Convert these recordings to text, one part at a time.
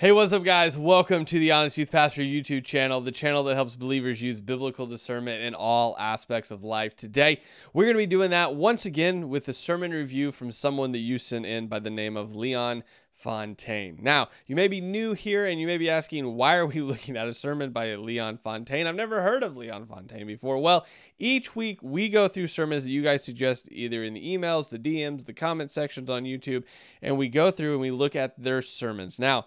Hey, what's up, guys? Welcome to the Honest Youth Pastor YouTube channel, the channel that helps believers use biblical discernment in all aspects of life. Today, we're going to be doing that once again with a sermon review from someone that you sent in by the name of Leon Fontaine. Now, you may be new here and you may be asking, why are we looking at a sermon by Leon Fontaine? I've never heard of Leon Fontaine before. Well, each week we go through sermons that you guys suggest either in the emails, the DMs, the comment sections on YouTube, and we go through and we look at their sermons. Now,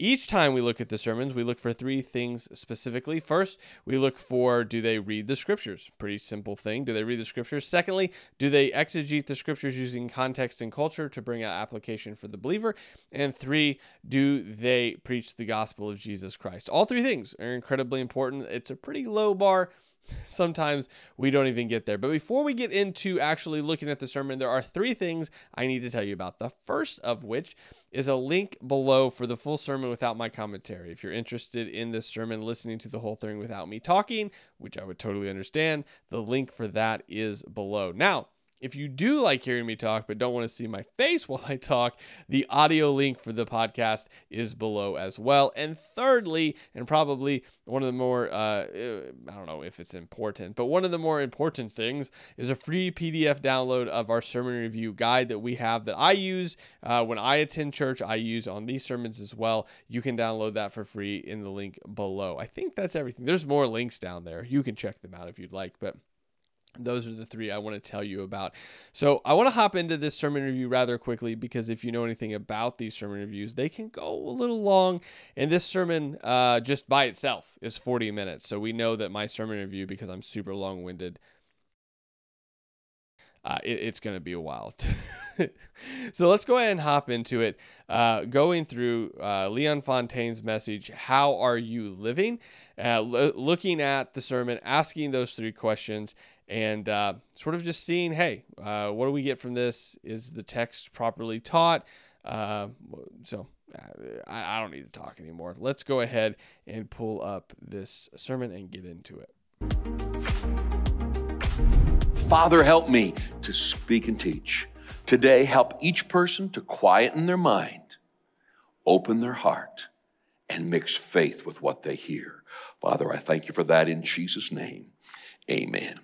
each time we look at the sermons, we look for three things specifically. First, we look for do they read the scriptures? Pretty simple thing. Do they read the scriptures? Secondly, do they exegete the scriptures using context and culture to bring out application for the believer? And three, do they preach the gospel of Jesus Christ? All three things are incredibly important. It's a pretty low bar sometimes we don't even get there. But before we get into actually looking at the sermon, there are three things I need to tell you about. The first of which is a link below for the full sermon without my commentary. If you're interested in this sermon, listening to the whole thing without me talking, which I would totally understand, the link for that is below. Now, if you do like hearing me talk but don't want to see my face while I talk, the audio link for the podcast is below as well. And thirdly, and probably one of the more, uh, I don't know if it's important, but one of the more important things is a free PDF download of our sermon review guide that we have that I use uh, when I attend church. I use on these sermons as well. You can download that for free in the link below. I think that's everything. There's more links down there. You can check them out if you'd like, but those are the three I want to tell you about. So I want to hop into this sermon review rather quickly because if you know anything about these sermon reviews, they can go a little long. And this sermon, uh, just by itself, is 40 minutes. So we know that my sermon review, because I'm super long winded, uh, it, it's going to be a while. so let's go ahead and hop into it. Uh, going through uh, Leon Fontaine's message, How Are You Living? Uh, looking at the sermon, asking those three questions, and uh, sort of just seeing, hey, uh, what do we get from this? Is the text properly taught? Uh, so I, I don't need to talk anymore. Let's go ahead and pull up this sermon and get into it. Father, help me to speak and teach. Today, help each person to quieten their mind, open their heart, and mix faith with what they hear. Father, I thank you for that in Jesus' name. Amen.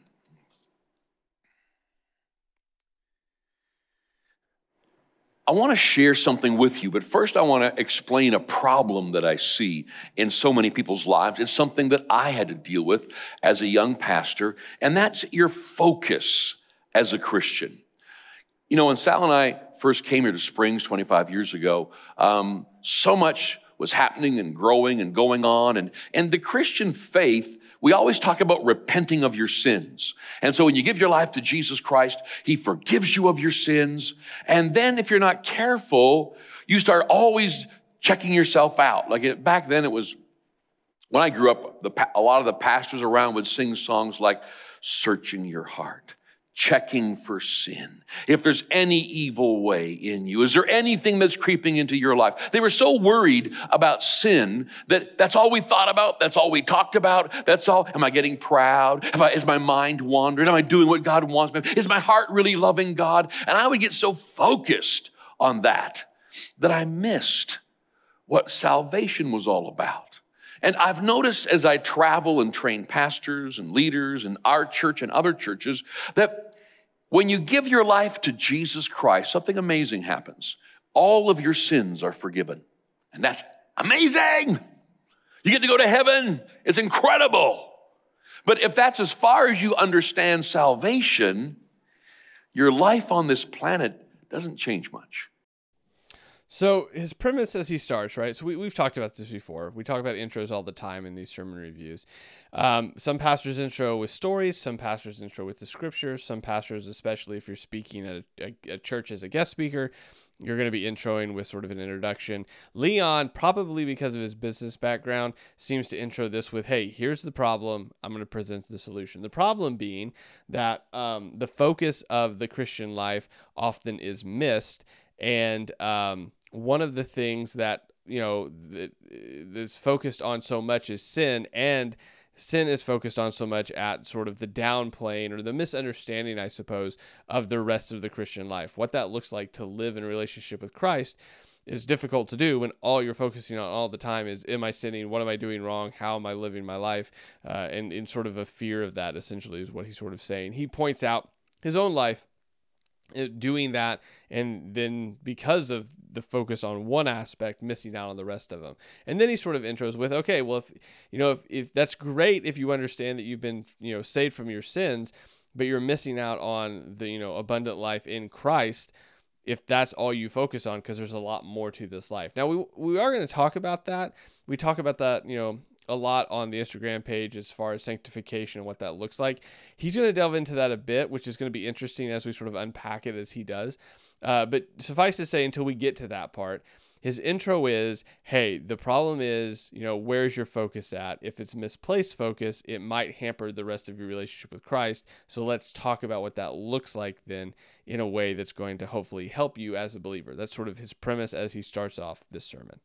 I want to share something with you, but first I want to explain a problem that I see in so many people's lives. It's something that I had to deal with as a young pastor, and that's your focus as a Christian. You know, when Sal and I first came here to Springs 25 years ago, um, so much was happening and growing and going on, and, and the Christian faith we always talk about repenting of your sins. And so when you give your life to Jesus Christ, He forgives you of your sins. And then if you're not careful, you start always checking yourself out. Like it, back then, it was when I grew up, the, a lot of the pastors around would sing songs like, Searching Your Heart checking for sin. If there's any evil way in you, is there anything that's creeping into your life? They were so worried about sin that that's all we thought about. That's all we talked about. That's all. Am I getting proud? I, is my mind wandering? Am I doing what God wants me? Is my heart really loving God? And I would get so focused on that that I missed what salvation was all about. And I've noticed as I travel and train pastors and leaders in our church and other churches that when you give your life to Jesus Christ, something amazing happens. All of your sins are forgiven. And that's amazing. You get to go to heaven. It's incredible. But if that's as far as you understand salvation, your life on this planet doesn't change much. So his premise as he starts, right? So we, we've talked about this before. We talk about intros all the time in these sermon reviews. Um, some pastors intro with stories, some pastors intro with the scriptures, some pastors, especially if you're speaking at a, a, a church as a guest speaker, you're going to be introing with sort of an introduction. Leon, probably because of his business background, seems to intro this with, hey, here's the problem. I'm going to present the solution. The problem being that um, the focus of the Christian life often is missed. And um, one of the things that you know that is focused on so much is sin and sin is focused on so much at sort of the downplaying or the misunderstanding i suppose of the rest of the christian life what that looks like to live in relationship with christ is difficult to do when all you're focusing on all the time is am I sinning? What am I doing wrong? How am I living my life? Uh, and in sort of a fear of that, essentially, is what he's sort of saying. He points out his own life uh, Uh, doing that and then because of the focus on one aspect missing out on the rest of them and then he sort of intros with okay well if you know if, if that's great if you understand that you've been you know saved from your sins but you're missing out on the you know abundant life in christ if that's all you focus on because there's a lot more to this life. Now we, we are going to talk about that. We talk about that you know a lot on the Instagram page as far as sanctification and what that looks like. He's going to delve into that a bit, which is going to be interesting as we sort of unpack it as he does. Uh, but suffice to say, until we get to that part, his intro is hey, the problem is, you know, where's your focus at? If it's misplaced focus, it might hamper the rest of your relationship with Christ. So let's talk about what that looks like then in a way that's going to hopefully help you as a believer. That's sort of his premise as he starts off this sermon.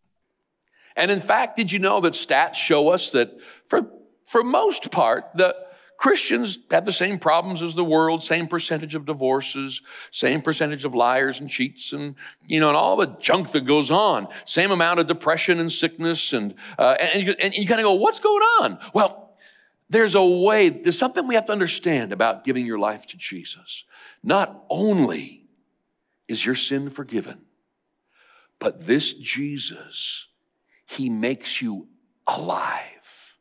And in fact, did you know that stats show us that for, for most part, the Christians have the same problems as the world, same percentage of divorces, same percentage of liars and cheats, and you know, and all the junk that goes on. Same amount of depression and sickness, and uh, and, you, and you kind of go, what's going on? Well, there's a way. There's something we have to understand about giving your life to Jesus. Not only is your sin forgiven, but this Jesus he makes you alive.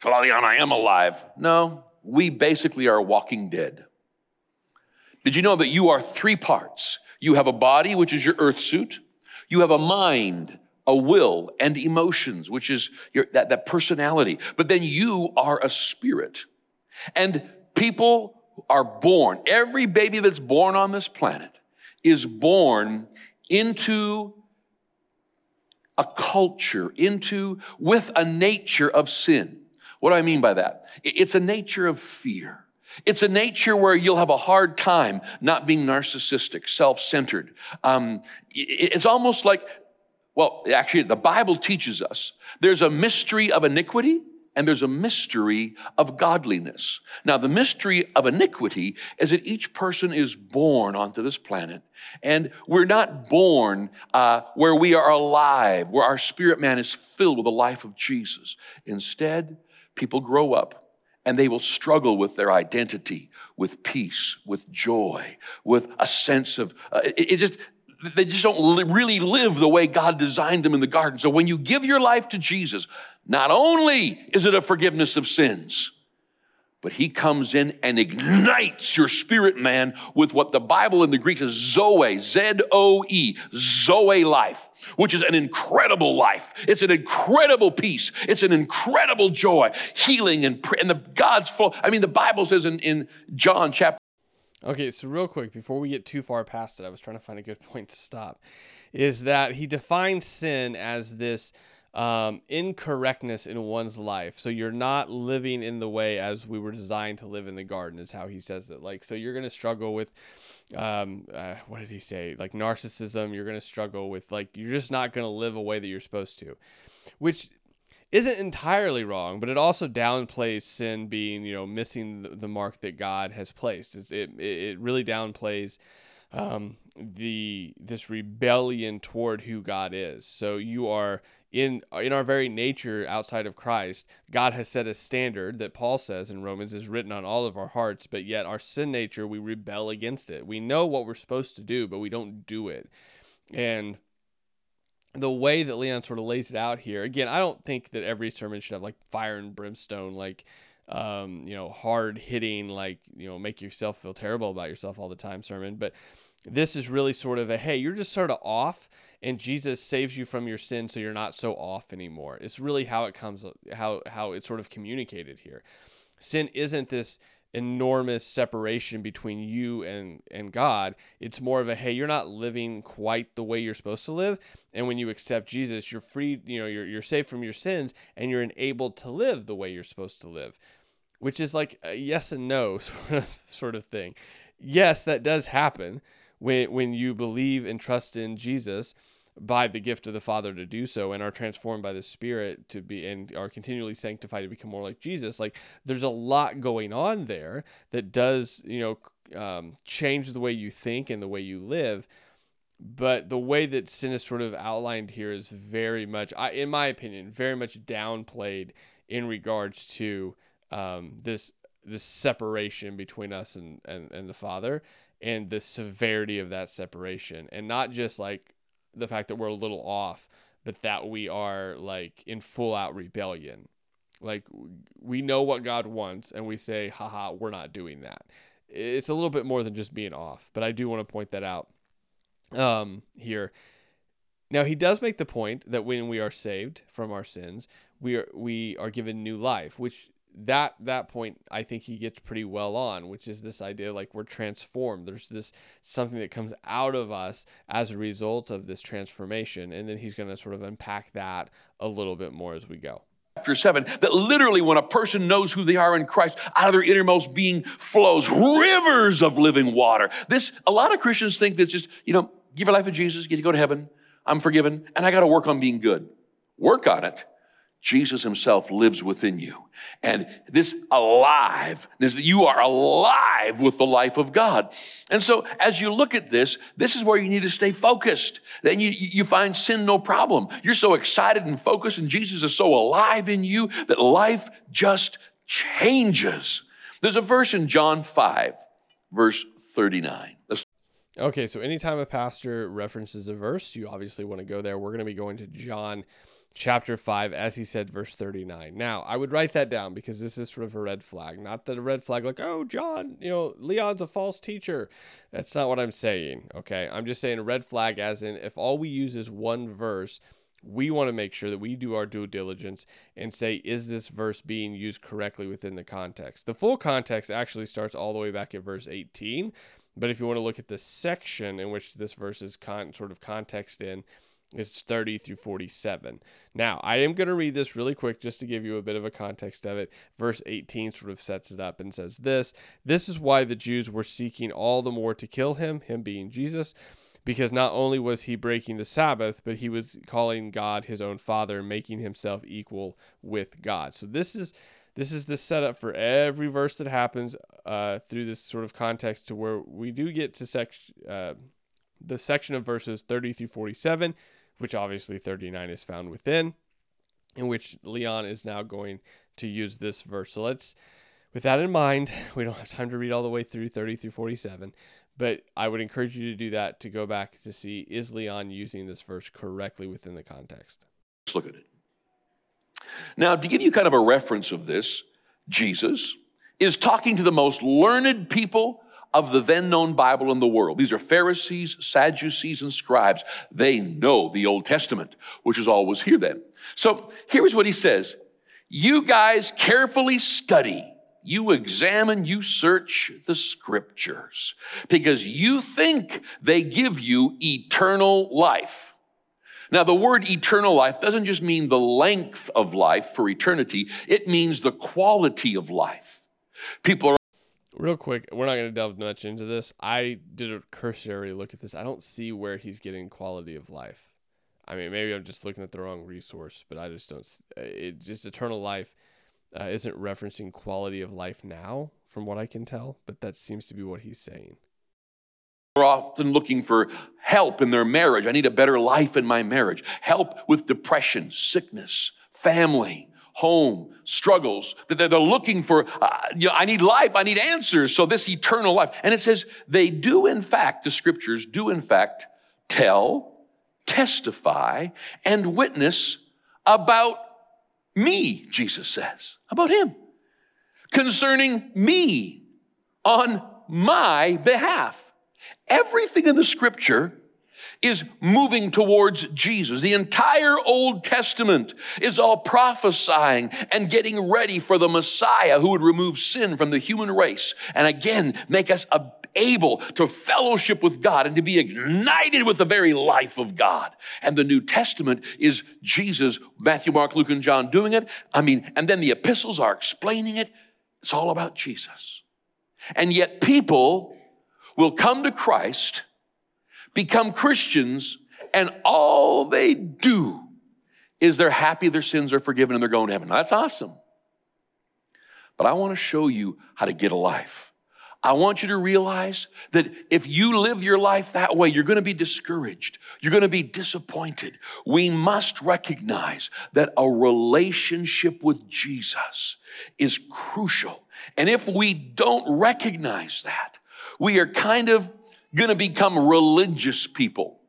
Claudian, I am alive. No, we basically are walking dead. Did you know that you are three parts? You have a body, which is your earth suit. You have a mind, a will, and emotions, which is your, that, that personality. But then you are a spirit. And people are born, every baby that's born on this planet is born into a culture, into with a nature of sin. What do I mean by that? It's a nature of fear. It's a nature where you'll have a hard time not being narcissistic, self centered. Um, it's almost like, well, actually, the Bible teaches us there's a mystery of iniquity and there's a mystery of godliness. Now, the mystery of iniquity is that each person is born onto this planet, and we're not born uh, where we are alive, where our spirit man is filled with the life of Jesus. Instead, people grow up and they will struggle with their identity, with peace, with joy, with a sense of uh, it, it just they just don't li- really live the way God designed them in the garden. So when you give your life to Jesus, not only is it a forgiveness of sins, but he comes in and ignites your spirit man with what the Bible in the Greek says Zoe, Z O E, Zoe life, which is an incredible life. It's an incredible peace. It's an incredible joy, healing, and, and the God's full. I mean, the Bible says in, in John chapter Okay, so real quick, before we get too far past it, I was trying to find a good point to stop. Is that he defines sin as this um, incorrectness in one's life. So you're not living in the way as we were designed to live in the garden, is how he says it. Like, so you're going to struggle with, um, uh, what did he say? Like narcissism. You're going to struggle with, like, you're just not going to live a way that you're supposed to, which isn't entirely wrong, but it also downplays sin being, you know, missing the, the mark that God has placed. It's, it it really downplays um, the this rebellion toward who God is. So you are in in our very nature outside of Christ. God has set a standard that Paul says in Romans is written on all of our hearts, but yet our sin nature we rebel against it. We know what we're supposed to do, but we don't do it. And the way that Leon sort of lays it out here, again, I don't think that every sermon should have like fire and brimstone, like, um, you know, hard hitting, like, you know, make yourself feel terrible about yourself all the time sermon. But this is really sort of a, hey, you're just sort of off and Jesus saves you from your sin so you're not so off anymore. It's really how it comes, how, how it's sort of communicated here. Sin isn't this enormous separation between you and and God. It's more of a hey, you're not living quite the way you're supposed to live, and when you accept Jesus, you're free. You know, you're you're saved from your sins, and you're enabled to live the way you're supposed to live, which is like a yes and no sort of sort of thing. Yes, that does happen when when you believe and trust in Jesus by the gift of the Father to do so and are transformed by the Spirit to be and are continually sanctified to become more like Jesus. Like there's a lot going on there that does, you know, um, change the way you think and the way you live. but the way that sin is sort of outlined here is very much, I, in my opinion, very much downplayed in regards to um, this this separation between us and, and and the Father and the severity of that separation, and not just like the fact that we're a little off, but that we are like in full out rebellion. Like we know what God wants, and we say, haha, we're not doing that. It's a little bit more than just being off, but I do want to point that out um, here. Now he does make the point that when we are saved from our sins, we are we are given new life, which that that point I think he gets pretty well on, which is this idea like we're transformed. There's this something that comes out of us as a result of this transformation, and then he's going to sort of unpack that a little bit more as we go. Chapter 7 that literally when a person knows who they are in Christ out of their innermost being flows rivers of living water. This a lot of Christians think that just you know give your life to Jesus get to go to heaven I'm forgiven and I got to work on being good. Work on it Jesus himself lives within you. And this alive, this, you are alive with the life of God. And so as you look at this, this is where you need to stay focused. Then you, you find sin no problem. You're so excited and focused and Jesus is so alive in you that life just changes. There's a verse in John 5, verse 39. Let's Okay, so anytime a pastor references a verse, you obviously want to go there. We're going to be going to John chapter 5, as he said, verse 39. Now, I would write that down because this is sort of a red flag. Not that a red flag like, oh, John, you know, Leon's a false teacher. That's not what I'm saying, okay? I'm just saying a red flag as in if all we use is one verse, we want to make sure that we do our due diligence and say, is this verse being used correctly within the context? The full context actually starts all the way back at verse 18. But if you want to look at the section in which this verse is con- sort of context in, it's 30 through 47. Now, I am going to read this really quick just to give you a bit of a context of it. Verse 18 sort of sets it up and says this This is why the Jews were seeking all the more to kill him, him being Jesus, because not only was he breaking the Sabbath, but he was calling God his own father, making himself equal with God. So this is this is the setup for every verse that happens uh, through this sort of context to where we do get to section uh, the section of verses 30 through 47 which obviously 39 is found within, in which Leon is now going to use this verse. So let's, with that in mind, we don't have time to read all the way through 30 through 47, but I would encourage you to do that to go back to see is Leon using this verse correctly within the context. Let's look at it. Now, to give you kind of a reference of this, Jesus is talking to the most learned people of the then known Bible in the world. These are Pharisees, Sadducees, and scribes. They know the Old Testament, which is always here then. So here's what he says You guys carefully study. You examine, you search the scriptures because you think they give you eternal life. Now, the word eternal life doesn't just mean the length of life for eternity, it means the quality of life. People are Real quick, we're not going to delve much into this. I did a cursory look at this. I don't see where he's getting quality of life. I mean, maybe I'm just looking at the wrong resource, but I just don't. It just eternal life uh, isn't referencing quality of life now, from what I can tell. But that seems to be what he's saying. Are often looking for help in their marriage. I need a better life in my marriage. Help with depression, sickness, family, home, struggles, that they're, looking for, uh, you know, I need life, I need answers. So this eternal life. And it says, they do in fact, the scriptures do in fact tell, testify, and witness about me, Jesus says, about him, concerning me on my behalf. Everything in the scripture is moving towards Jesus. The entire Old Testament is all prophesying and getting ready for the Messiah who would remove sin from the human race and again make us able to fellowship with God and to be ignited with the very life of God. And the New Testament is Jesus, Matthew, Mark, Luke, and John doing it. I mean, and then the epistles are explaining it. It's all about Jesus. And yet people will come to Christ become Christians, and all they do is they're happy their sins are forgiven and they're going to heaven. Now, that's awesome. But I want to show you how to get a life. I want you to realize that if you live your life that way, you're going to be discouraged. You're going to be disappointed. We must recognize that a relationship with Jesus is crucial. And if we don't recognize that, we are kind of going to become religious people.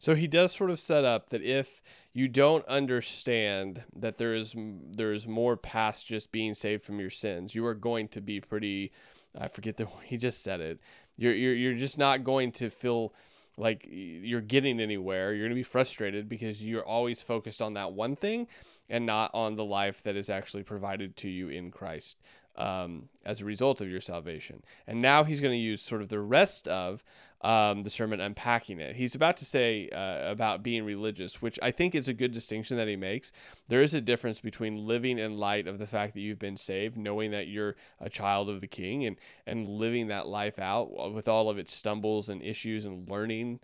So he does sort of set up that if you don't understand that there is there is more past just being saved from your sins, you are going to be pretty I forget the he just said it. You're you're you're just not going to feel like you're getting anywhere. You're going to be frustrated because you're always focused on that one thing and not on the life that is actually provided to you in Christ um, as a result of your salvation. And now he's going to use sort of the rest of um, the sermon unpacking it. He's about to say uh, about being religious, which I think is a good distinction that he makes. There is a difference between living in light of the fact that you've been saved, knowing that you're a child of the King, and and living that life out with all of its stumbles and issues and learning.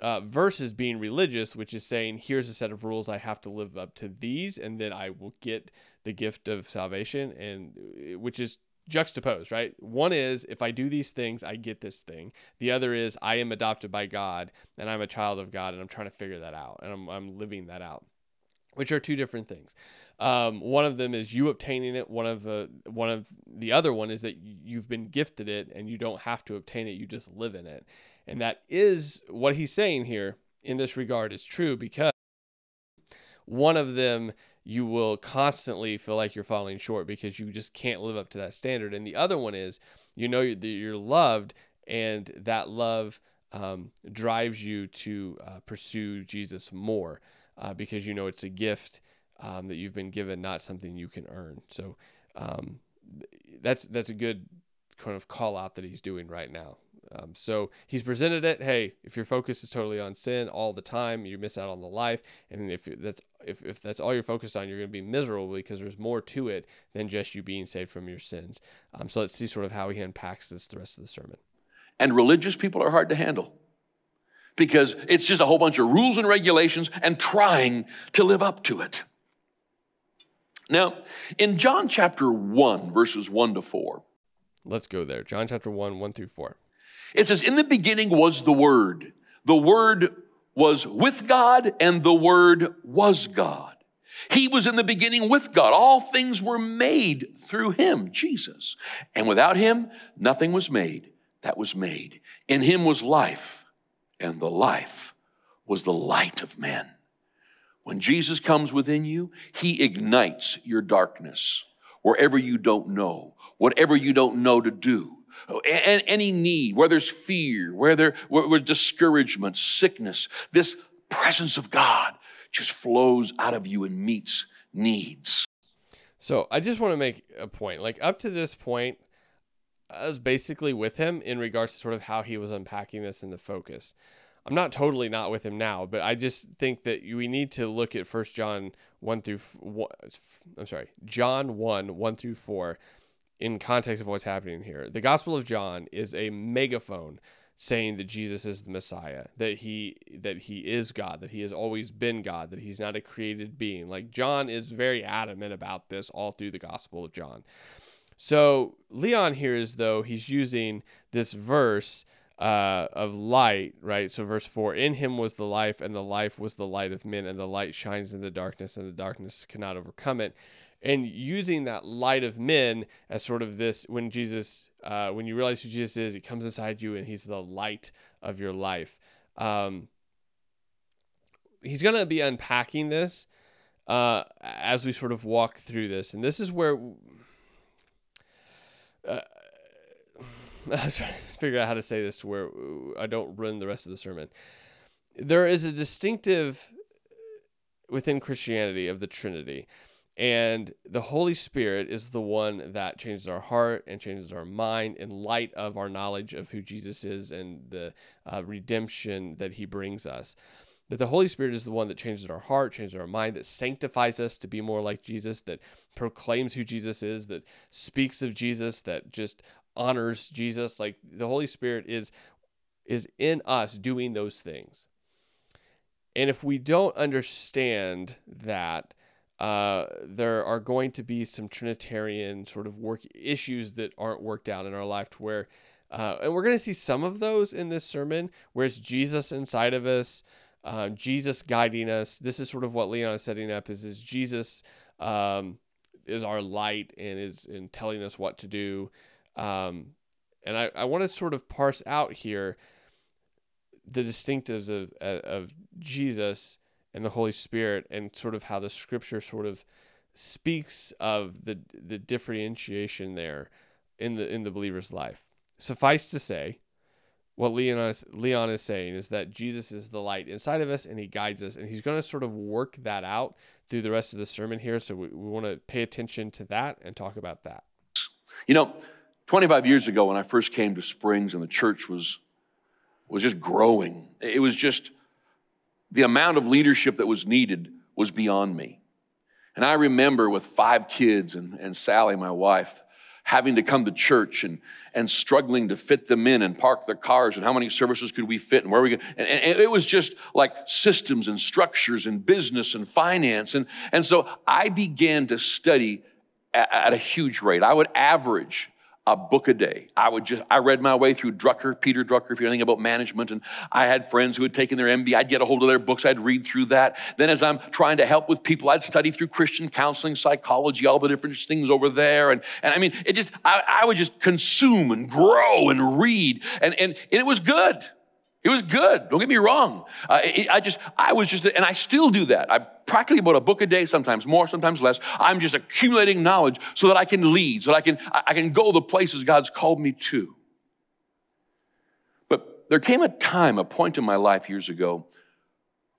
Uh, versus being religious, which is saying, here's a set of rules I have to live up to these, and then I will get the gift of salvation, and uh, which is juxtaposed, right? One is if I do these things, I get this thing. The other is I am adopted by God and I'm a child of God and I'm trying to figure that out and I'm, I'm living that out, which are two different things. Um, one of them is you obtaining it. One of the one of the other one is that you've been gifted it and you don't have to obtain it. You just live in it, and that is what he's saying here in this regard is true because one of them you will constantly feel like you're falling short because you just can't live up to that standard. And the other one is you know that you're loved, and that love um, drives you to uh, pursue Jesus more uh, because you know it's a gift um, that you've been given, not something you can earn. So um, that's that's a good kind of call out that he's doing right now. Um, so he's presented it. Hey, if your focus is totally on sin all the time, you miss out on the life. And if that's if, if that's all you're focused on, you're going to be miserable because there's more to it than just you being saved from your sins. Um, so let's see sort of how he unpacks this the rest of the sermon. And religious people are hard to handle because it's just a whole bunch of rules and regulations and trying to live up to it. Now, in John chapter 1, verses 1 to 4, let's go there. John chapter 1, 1 through 4. It says, In the beginning was the Word. The Word was with God, and the Word was God. He was in the beginning with God. All things were made through Him, Jesus. And without Him, nothing was made that was made. In Him was life, and the life was the light of men. When Jesus comes within you, He ignites your darkness wherever you don't know, whatever you don't know to do Oh, any need, where there's fear, where there where, where discouragement, sickness, this presence of God just flows out of you and meets needs. So I just want to make a point. Like up to this point, I was basically with him in regards to sort of how he was unpacking this in the focus. I'm not totally not with him now, but I just think that we need to look at First John one through. I'm sorry, John one one through four in context of what's happening here. The Gospel of John is a megaphone saying that Jesus is the Messiah, that he that he is God, that he has always been God, that he's not a created being. Like John is very adamant about this all through the Gospel of John. So Leon here is though he's using this verse uh, of light, right? So verse four: In him was the life, and the life was the light of men, and the light shines in the darkness, and the darkness cannot overcome it and using that light of men as sort of this when Jesus, uh, when you realize who Jesus is, he comes inside you and he's the light of your life. Um, he's going to be unpacking this uh, as we sort of walk through this. And this is where uh, I'm trying to figure out how to say this to where I don't ruin the rest of the sermon. There is a distinctive within Christianity of the Trinity. And the Holy Spirit is the one that changes our heart and changes our mind in light of our knowledge of who Jesus is and the uh, redemption that he brings us. That the Holy Spirit is the one that changes our heart, changes our mind, that sanctifies us to be more like Jesus, that proclaims who Jesus is, that speaks of Jesus, that just honors Jesus. Like the Holy Spirit is is in us doing those things. And if we don't understand that, uh, there are going to be some Trinitarian sort of work issues that aren't worked out in our life to where, uh, and we're going to see some of those in this sermon, where it's Jesus inside of us, uh, Jesus guiding us. This is sort of what Leon is setting up is, is Jesus um, is our light and is in telling us what to do. Um, and I, I want to sort of parse out here the distinctives of, of Jesus and the Holy Spirit and sort of how the scripture sort of speaks of the the differentiation there in the in the believer's life. Suffice to say, what Leon is, Leon is saying is that Jesus is the light inside of us and he guides us and he's going to sort of work that out through the rest of the sermon here so we, we want to pay attention to that and talk about that. You know, 25 years ago when I first came to Springs and the church was was just growing. It was just the amount of leadership that was needed was beyond me. And I remember with five kids and, and Sally, my wife, having to come to church and, and struggling to fit them in and park their cars and how many services could we fit and where we could. And, and it was just like systems and structures and business and finance. And, and so I began to study at, at a huge rate. I would average a book a day. I would just, I read my way through Drucker, Peter Drucker, if you know anything about management. And I had friends who had taken their MBA. I'd get a hold of their books. I'd read through that. Then as I'm trying to help with people, I'd study through Christian counseling, psychology, all the different things over there. And, and I mean, it just, I, I would just consume and grow and read. And, and, and it was good. It was good. Don't get me wrong. Uh, it, I just, I was just, and I still do that. I practically about a book a day, sometimes more, sometimes less. I'm just accumulating knowledge so that I can lead, so that I can, I can go the places God's called me to. But there came a time, a point in my life years ago,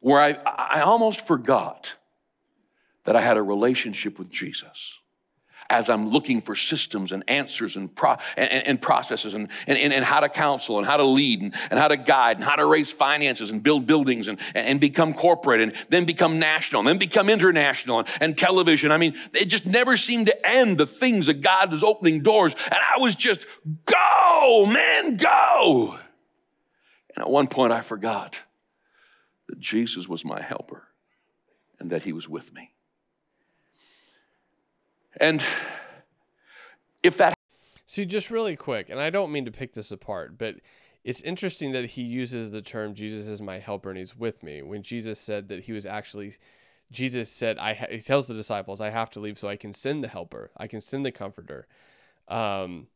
where I, I almost forgot that I had a relationship with Jesus as I'm looking for systems and answers and, pro- and, and, processes and, and, and, how to counsel and how to lead and, and how to guide and how to raise finances and build buildings and, and become corporate and then become national and then become international and, and television. I mean, it just never seemed to end the things that God was opening doors. And I was just, go, man, go. And at one point I forgot that Jesus was my helper and that he was with me. And if that. See, just really quick, and I don't mean to pick this apart, but it's interesting that he uses the term Jesus is my helper and he's with me when Jesus said that he was actually. Jesus said, "I." He tells the disciples, "I have to leave so I can send the helper. I can send the comforter." Um,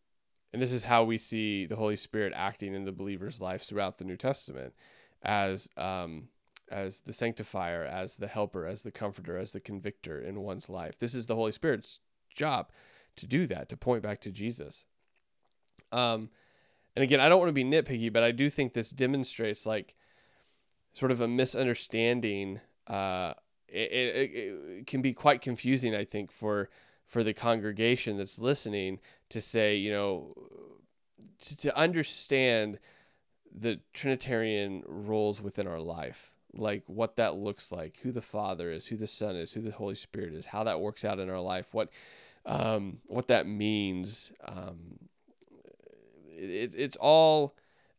and this is how we see the Holy Spirit acting in the believer's life throughout the New Testament, as um, as the sanctifier, as the helper, as the comforter, as the convictor in one's life. This is the Holy Spirit's job to do that, to point back to Jesus. Um, and again, I don't want to be nitpicky, but I do think this demonstrates like sort of a misunderstanding. Uh, it, it, it can be quite confusing, I think, for for the congregation that's listening to say, you know, to, to understand the Trinitarian roles within our life like what that looks like, who the Father is, who the Son is, who the Holy Spirit is, how that works out in our life, what um, what that means. Um, it, it's all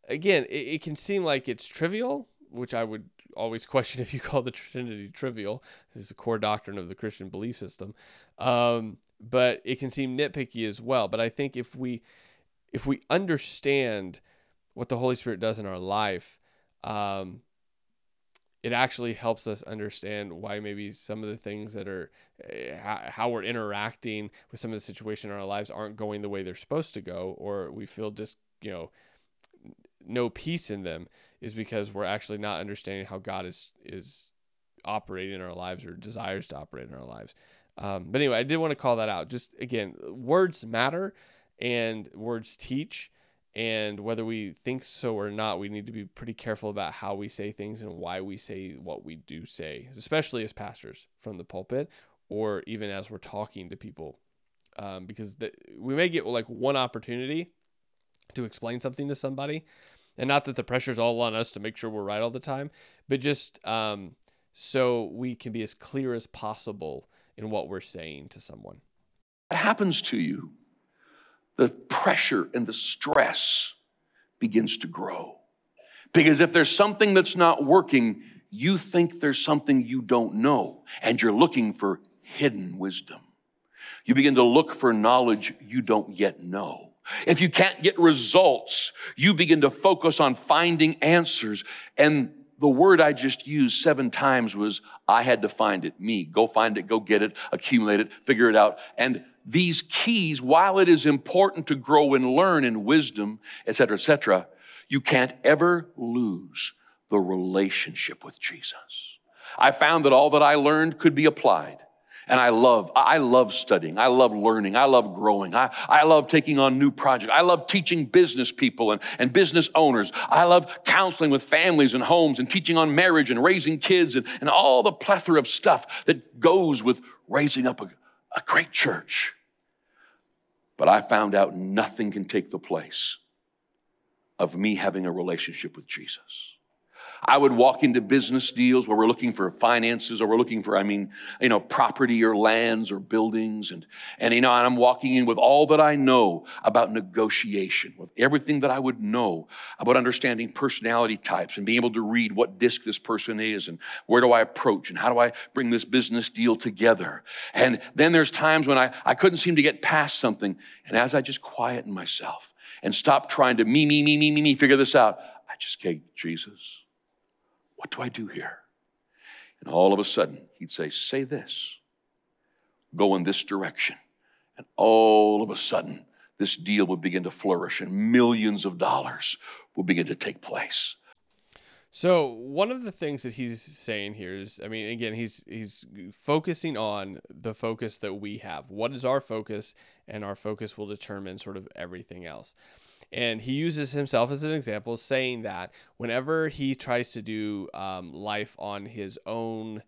again. It, it, can seem like it's trivial, which I would always question if you call the Trinity trivial. This is the core doctrine of the Christian belief system, um, but it can seem nitpicky as well. But I think if we if we understand what the Holy Spirit does in our life, um, it actually helps us understand why maybe some of the things that are eh, how we're interacting with some of the situation in our lives aren't going the way they're supposed to go or we feel just you know no peace in them is because we're actually not understanding how God is is operating in our lives or desires to operate in our lives. Um, but anyway, I did want to call that out. Just again, words matter and words teach. And whether we think so or not, we need to be pretty careful about how we say things and why we say what we do say, especially as pastors from the pulpit or even as we're talking to people. Um, because the, we may get like one opportunity to explain something to somebody. And not that the pressure's all on us to make sure we're right all the time, but just um, so we can be as clear as possible in what we're saying to someone. What happens to you the pressure and the stress begins to grow. Because if there's something that's not working, you think there's something you don't know, and you're looking for hidden wisdom. You begin to look for knowledge you don't yet know. If you can't get results, you begin to focus on finding answers. And the word I just used seven times was I had to find it. Me, go find it, go get it, accumulate it, figure it out. And these keys, while it is important to grow and learn in wisdom, et cetera, et cetera, you can't ever lose the relationship with Jesus. I found that all that I learned could be applied. And I love, I love studying. I love learning. I love growing. I, I love taking on new projects. I love teaching business people and, and business owners. I love counseling with families and homes and teaching on marriage and raising kids and, and all the plethora of stuff that goes with raising up a, a great church. But I found out nothing can take the place of me having a relationship with Jesus. I would walk into business deals where we're looking for finances or we're looking for, I mean, you know, property or lands or buildings. And, and you know, and I'm walking in with all that I know about negotiation, with everything that I would know about understanding personality types and being able to read what disc this person is and where do I approach and how do I bring this business deal together. And then there's times when I, I couldn't seem to get past something. And as I just quieten myself and stop trying to me, me, me, me, me, me, figure this out, I just gave Jesus do I do here? And all of a sudden, he'd say, Say this, go in this direction. And all of a sudden, this deal would begin to flourish and millions of dollars would begin to take place. So one of the things that he's saying here is, I mean, again, he's he's focusing on the focus that we have. What is our focus, and our focus will determine sort of everything else. And he uses himself as an example, saying that whenever he tries to do um, life on his own,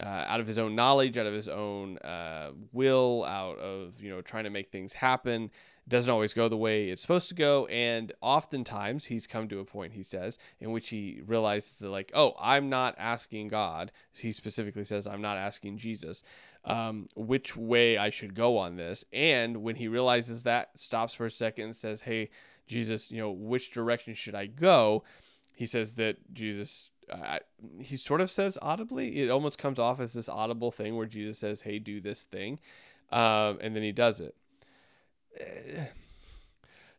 uh, out of his own knowledge, out of his own uh, will, out of you know trying to make things happen, doesn't always go the way it's supposed to go. And oftentimes he's come to a point, he says, in which he realizes that, like, oh, I'm not asking God. He specifically says, I'm not asking Jesus um, which way I should go on this. And when he realizes that, stops for a second and says, hey, Jesus, you know, which direction should I go? He says that Jesus uh, he sort of says audibly. It almost comes off as this audible thing where Jesus says, "Hey, do this thing," um, and then he does it.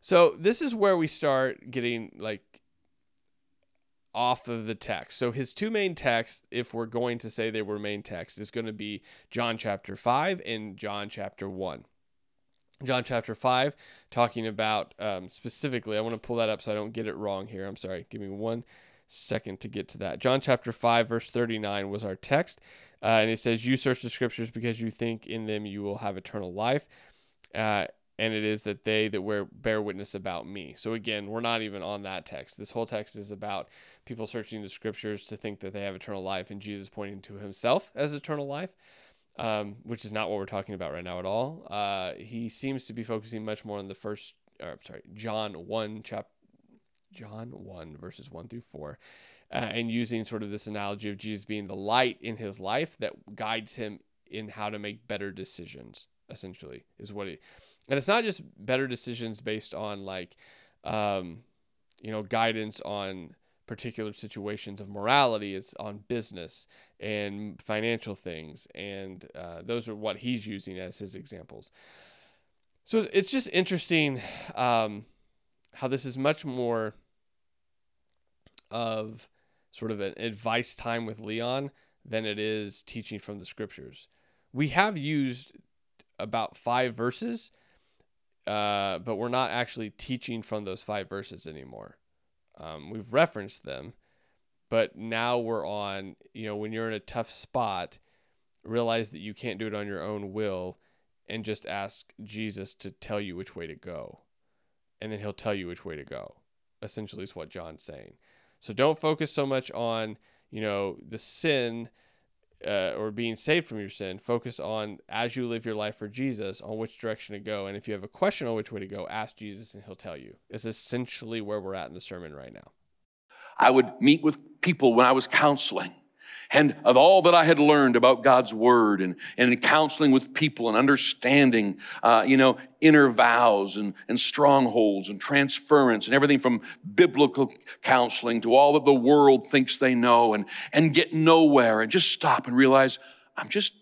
So this is where we start getting like off of the text. So his two main texts, if we're going to say they were main texts, is going to be John chapter 5 and John chapter 1. John chapter 5, talking about um, specifically, I want to pull that up so I don't get it wrong here. I'm sorry. Give me one second to get to that. John chapter 5, verse 39 was our text. Uh, and it says, You search the scriptures because you think in them you will have eternal life. Uh, and it is that they that wear, bear witness about me. So again, we're not even on that text. This whole text is about people searching the scriptures to think that they have eternal life, and Jesus pointing to himself as eternal life, um, which is not what we're talking about right now at all. Uh, he seems to be focusing much more on the first, or sorry, John one chap, John one verses one through four, uh, and using sort of this analogy of Jesus being the light in his life that guides him in how to make better decisions. Essentially, is what he and it's not just better decisions based on like um, you know guidance on particular situations of morality it's on business and financial things and uh, those are what he's using as his examples. So it's just interesting um, how this is much more of sort of an advice time with leon than it is teaching from the scriptures. We have used about five verses uh, but we're not actually teaching from those five verses anymore. Um, we've referenced them, but now we're on, you know, when you're in a tough spot, realize that you can't do it on your own will and just ask Jesus to tell you which way to go. And then he'll tell you which way to go. Essentially, is what John's saying. So don't focus so much on, you know, the sin uh, or being saved from your sin, focus on as you live your life for Jesus on which direction to go. And if you have a question on which way to go, ask Jesus and he'll tell you. It's essentially where we're at in the sermon right now. I would meet with people when I was counseling and of all that I had learned about God's word and, and in counseling with people and understanding, uh, you know, inner vows and, and strongholds and transference and everything from biblical counseling to all that the world thinks they know and, and get nowhere and just stop and realize I'm just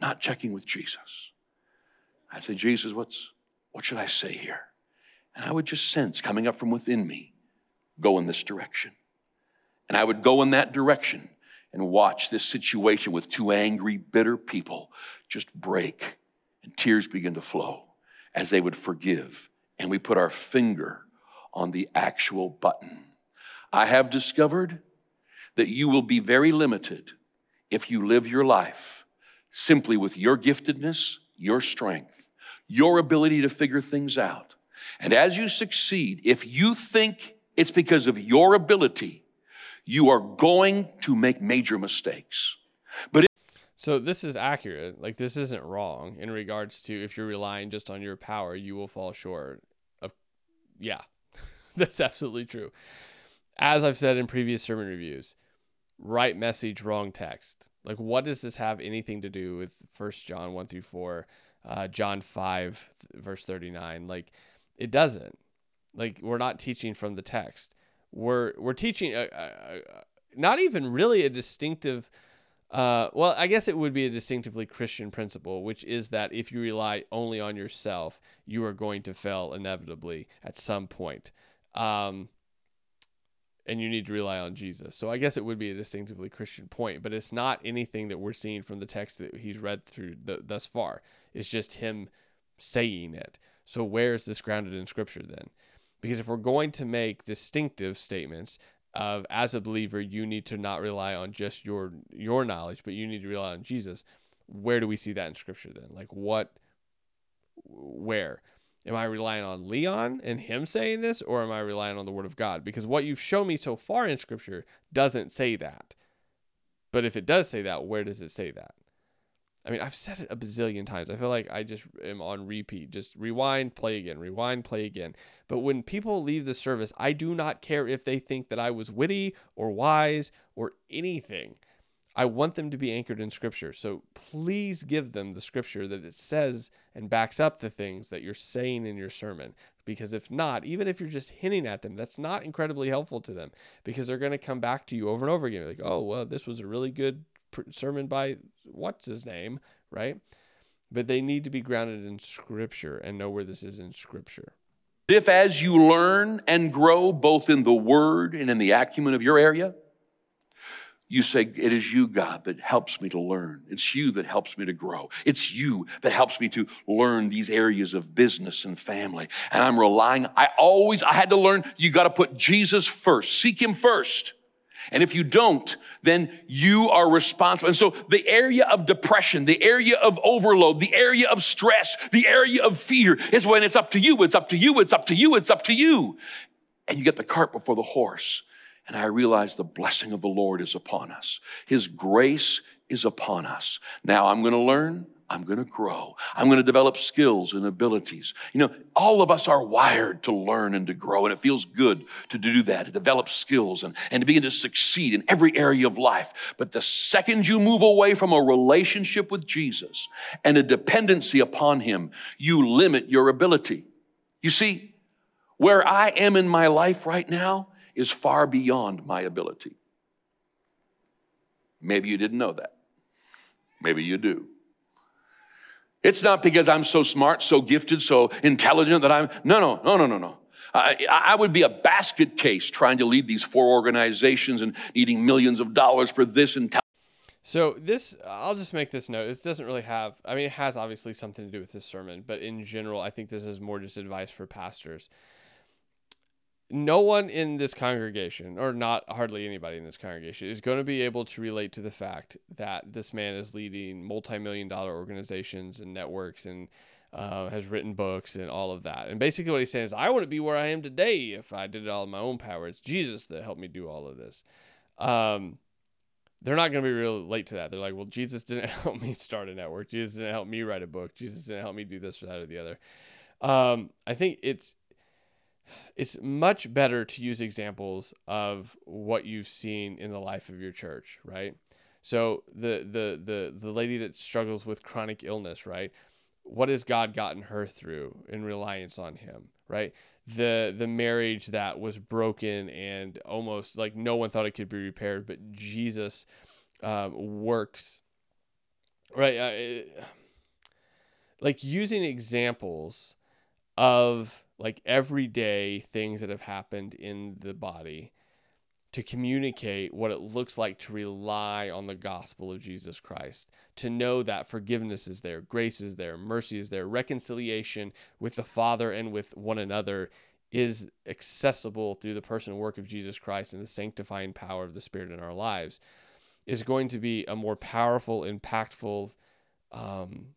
not checking with Jesus. I say, Jesus, what's, what should I say here? And I would just sense coming up from within me, go in this direction. And I would go in that direction and watch this situation with two angry, bitter people just break and tears begin to flow as they would forgive. And we put our finger on the actual button. I have discovered that you will be very limited if you live your life simply with your giftedness, your strength, your ability to figure things out. And as you succeed, if you think it's because of your ability, you are going to make major mistakes. But so this is accurate. Like this isn't wrong in regards to if you're relying just on your power, you will fall short of yeah. That's absolutely true. As I've said in previous sermon reviews, right message, wrong text. Like what does this have anything to do with First John 1 through 4, uh, John 5 verse 39? Like it doesn't. Like we're not teaching from the text. We're we're teaching a, a, a, not even really a distinctive uh, well, I guess it would be a distinctively Christian principle, which is that if you rely only on yourself, you are going to fail inevitably at some point. Um, and you need to rely on Jesus. So I guess it would be a distinctively Christian point, but it's not anything that we're seeing from the text that he's read through thus far. It's just him saying it. So where is this grounded in Scripture then? Because if we're going to make distinctive statements, of as a believer you need to not rely on just your your knowledge but you need to rely on jesus where do we see that in scripture then? Like what where? Am i relying on leon and him saying this or am i relying on the word of god? Because what you've shown me so far in scripture doesn't say that. But if it does say that where does it say that I mean, I've said it a bazillion times. I feel like I just am on repeat. Just rewind, play again, rewind, play again. But when people leave the service, I do not care if they think that I was witty or wise or anything. I want them to be anchored in scripture. So please give them the scripture that it says and backs up the things that you're saying in your sermon. Because if not, even if you're just hinting at them, that's not incredibly helpful to them because they're going to come back to you over and over again. Like, oh, well, this was a really good sermon by what's his name, right? But they need to be grounded in scripture and know where this is in scripture. If as you learn and grow both in the word and in the acumen of your area, you say, It is you, God, that helps me to learn. It's you that helps me to grow. It's you that helps me to learn these areas of business and family. And I'm relying, I always, I had to learn, you got to put Jesus first, seek him first. And if you don't, then you are responsible. And so the area of depression, the area of overload, the area of stress, the area of fear is when it's up to you, it's up to you, it's up to you, it's up to you. And you get the cart before the horse. And I realize the blessing of the Lord is upon us. His grace is upon us. Now I'm going to learn. I'm going to grow. I'm going to develop skills and abilities. You know, all of us are wired to learn and to grow, and it feels good to do that, to develop skills and, and to begin to succeed in every area of life. But the second you move away from a relationship with Jesus and a dependency upon Him, you limit your ability. You see, where I am in my life right now is far beyond my ability. Maybe you didn't know that. Maybe you do. It's not because I'm so smart, so gifted, so intelligent that I'm, no, no, no, no, no, no. I, I, would be a basket case trying to lead these four organizations and needing millions of dollars for this and so this, I'll just make this note. It doesn't really have. I mean, it has obviously something to do with this sermon, but in general, I think this is more just advice for pastors no one in this congregation, or not hardly anybody in this congregation, is going to be able to relate to the fact that this man is leading multi million dollar organizations and networks and uh, has written books and all of that. And basically, what he's saying is, I wouldn't be where I am today if I did it all in my own power. It's Jesus that helped me do all of this. Um, they're not going to be real late to that. They're like, well, Jesus didn't help me start a network. Jesus didn't help me write a book. Jesus didn't help me do this or that or the other. Um, I think it's it's much better to use examples of what you've seen in the life of your church, right? So the the the the lady that struggles with chronic illness, right? What has God gotten her through in reliance on Him, right? The the marriage that was broken and almost like no one thought it could be repaired, but Jesus um, works right? Uh, like using examples of like everyday things that have happened in the body to communicate what it looks like to rely on the gospel of Jesus Christ, to know that forgiveness is there, grace is there, mercy is there, reconciliation with the Father and with one another is accessible through the person and work of Jesus Christ and the sanctifying power of the Spirit in our lives, is going to be a more powerful, impactful um,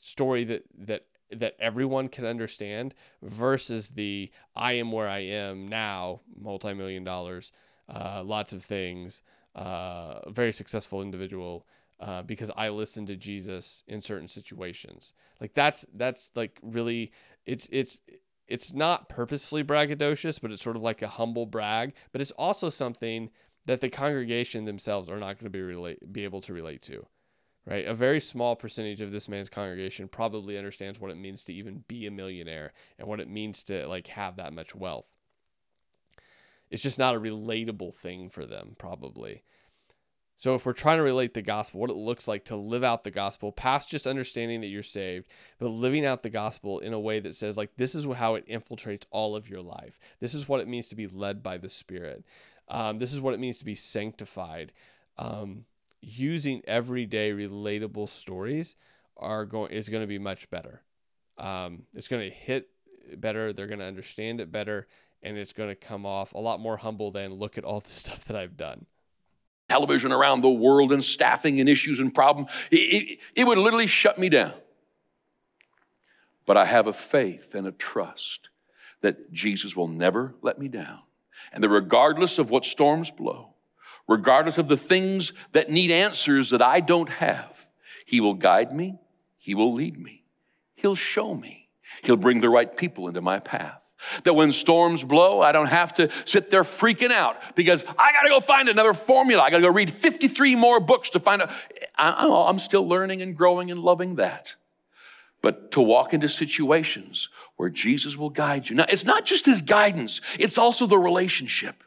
story that that that everyone can understand versus the I am where I am now, multi million dollars uh, lots of things, uh, very successful individual. Uh, because I listened to Jesus in certain situations, like that's that's like really it's it's it's not purposefully braggadocious, but it's sort of like a humble brag. But it's also something that the congregation themselves are not going to be relate be able to relate to, right? A very small percentage of this man's congregation probably understands what it means to even be a millionaire and what it means to like have that much wealth. It's just not a relatable thing for them, probably. So, if we're trying to relate the gospel, what it looks like to live out the gospel, past just understanding that you're saved, but living out the gospel in a way that says, like, this is how it infiltrates all of your life. This is what it means to be led by the Spirit. Um, this is what it means to be sanctified. Um, using everyday relatable stories are going is going to be much better. Um, it's going to hit better. They're going to understand it better, and it's going to come off a lot more humble than look at all the stuff that I've done. Television around the world and staffing and issues and problem. it, it, it would literally shut me down. But I have a faith and a trust that Jesus will never let me down. And that regardless of what storms blow, regardless of the things that need answers that I don't have, He will guide me, He will lead me, He'll show me, He'll bring the right people into my path. That when storms blow, I don't have to sit there freaking out because I got to go find another formula. I got to go read 53 more books to find out. I'm still learning and growing and loving that. But to walk into situations where Jesus will guide you. Now, it's not just his guidance, it's also the relationship.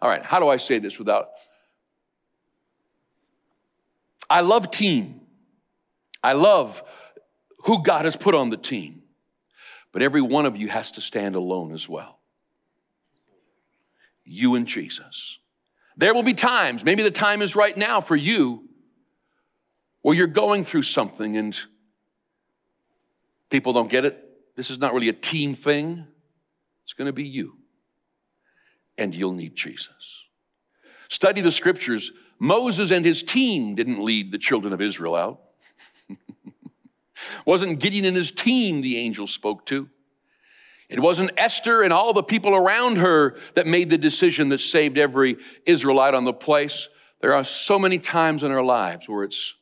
All right, how do I say this without? I love team. I love who God has put on the team. But every one of you has to stand alone as well. You and Jesus. There will be times, maybe the time is right now for you, where you're going through something and people don't get it. This is not really a team thing, it's going to be you. And you'll need Jesus. Study the scriptures. Moses and his team didn't lead the children of Israel out. wasn't Gideon and his team the angel spoke to. It wasn't Esther and all the people around her that made the decision that saved every Israelite on the place. There are so many times in our lives where it's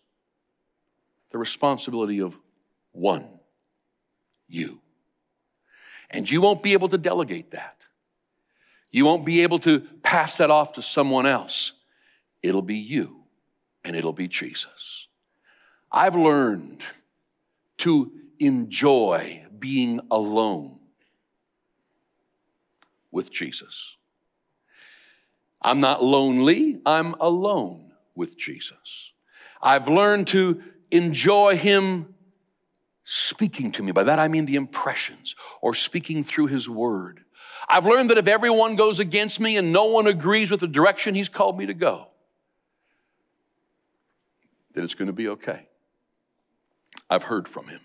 the responsibility of one, you. And you won't be able to delegate that. You won't be able to pass that off to someone else. It'll be you, and it'll be Jesus. I've learned to enjoy being alone with Jesus. I'm not lonely, I'm alone with Jesus. I've learned to enjoy Him speaking to me. By that I mean the impressions or speaking through His Word. I've learned that if everyone goes against me and no one agrees with the direction He's called me to go, then it's going to be okay. I've heard from him.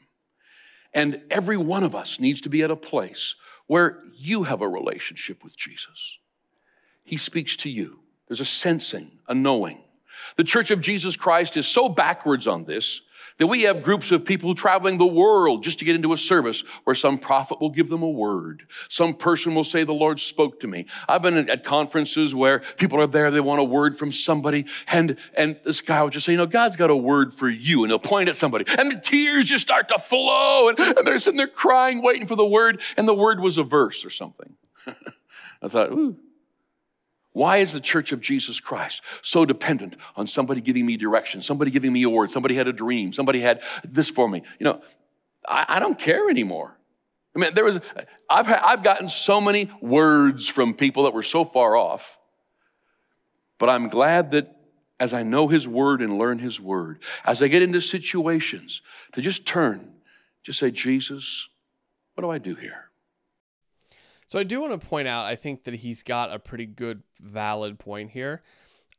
And every one of us needs to be at a place where you have a relationship with Jesus. He speaks to you. There's a sensing, a knowing. The Church of Jesus Christ is so backwards on this that we have groups of people traveling the world just to get into a service where some prophet will give them a word. Some person will say, The Lord spoke to me. I've been at conferences where people are there, they want a word from somebody, and, and this guy will just say, You know, God's got a word for you. And he'll point at somebody, and the tears just start to flow, and, and they're sitting there crying, waiting for the word, and the word was a verse or something. I thought, Ooh. Why is the church of Jesus Christ so dependent on somebody giving me direction, somebody giving me a word, somebody had a dream, somebody had this for me? You know, I, I don't care anymore. I mean, there was, I've, I've gotten so many words from people that were so far off, but I'm glad that as I know His Word and learn His Word, as I get into situations, to just turn, just say, Jesus, what do I do here? So I do want to point out, I think that he's got a pretty good, valid point here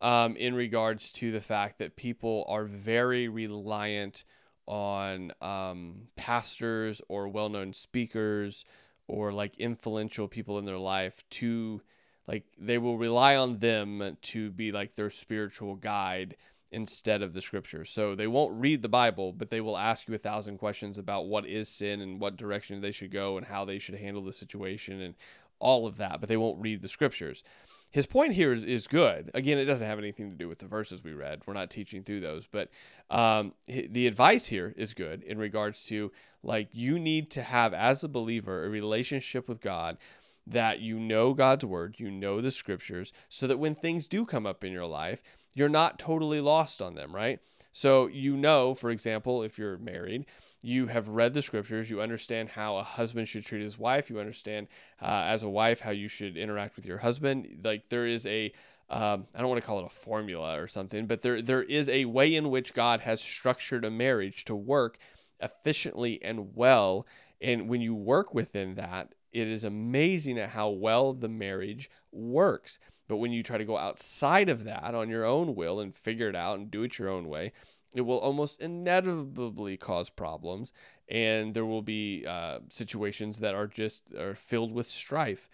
um, in regards to the fact that people are very reliant on um, pastors or well known speakers or like influential people in their life to like they will rely on them to be like their spiritual guide instead of the scriptures. So they won't read the Bible, but they will ask you a thousand questions about what is sin and what direction they should go and how they should handle the situation and all of that, but they won't read the scriptures. His point here is, is good. Again, it doesn't have anything to do with the verses we read. We're not teaching through those, but um, the advice here is good in regards to like you need to have, as a believer, a relationship with God that you know God's word, you know the scriptures, so that when things do come up in your life, you're not totally lost on them, right? So you know, for example, if you're married, you have read the scriptures, you understand how a husband should treat his wife, you understand uh, as a wife how you should interact with your husband. Like there is a um, I don't want to call it a formula or something, but there there is a way in which God has structured a marriage to work efficiently and well. And when you work within that, it is amazing at how well the marriage works. But when you try to go outside of that on your own will and figure it out and do it your own way, it will almost inevitably cause problems, and there will be uh, situations that are just are filled with strife.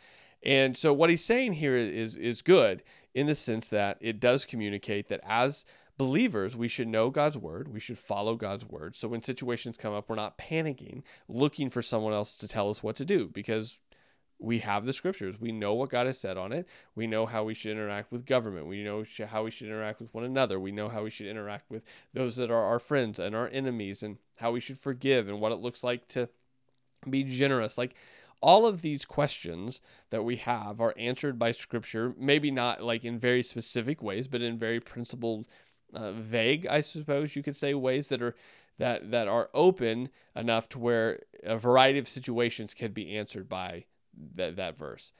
And so, what he's saying here is is good in the sense that it does communicate that as believers, we should know God's word. We should follow God's word. So when situations come up, we're not panicking, looking for someone else to tell us what to do because we have the scriptures. We know what God has said on it. We know how we should interact with government. We know how we should interact with one another. We know how we should interact with those that are our friends and our enemies and how we should forgive and what it looks like to be generous. Like all of these questions that we have are answered by scripture, maybe not like in very specific ways, but in very principled uh, vague, I suppose you could say, ways that are that that are open enough to where a variety of situations can be answered by that that verse.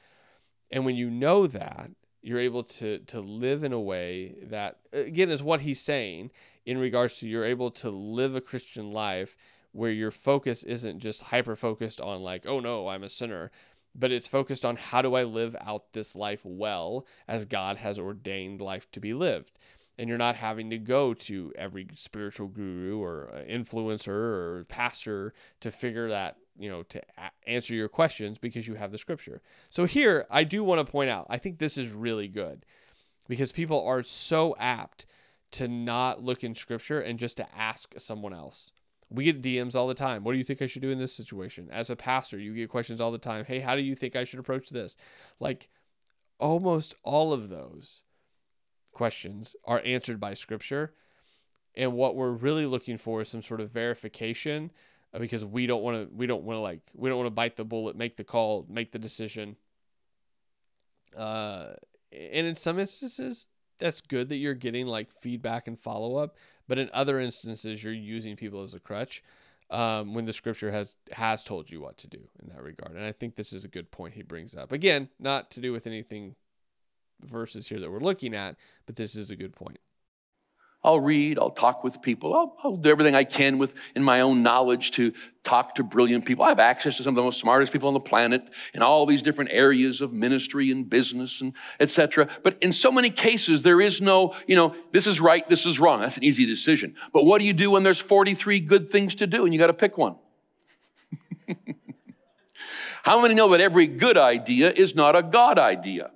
And when you know that, you're able to to live in a way that again is what he's saying in regards to you're able to live a Christian life where your focus isn't just hyper focused on like, oh no, I'm a sinner, but it's focused on how do I live out this life well as God has ordained life to be lived and you're not having to go to every spiritual guru or uh, influencer or pastor to figure that you know to a- answer your questions because you have the scripture so here i do want to point out i think this is really good because people are so apt to not look in scripture and just to ask someone else we get DMs all the time. What do you think I should do in this situation? As a pastor, you get questions all the time. Hey, how do you think I should approach this? Like almost all of those questions are answered by scripture. And what we're really looking for is some sort of verification because we don't want to we don't want to like we don't want to bite the bullet, make the call, make the decision. Uh and in some instances that's good that you're getting like feedback and follow up, but in other instances you're using people as a crutch. Um, when the scripture has has told you what to do in that regard. And I think this is a good point he brings up. Again, not to do with anything verses here that we're looking at, but this is a good point. I'll read, I'll talk with people, I'll, I'll, do everything I can with in my own knowledge to talk to brilliant people. I have access to some of the most smartest people on the planet in all these different areas of ministry and business and etc. But in so many cases, there is no, you know, this is right, this is wrong. That's an easy decision. But what do you do when there's 43 good things to do and you got to pick one? How many know that every good idea is not a God idea?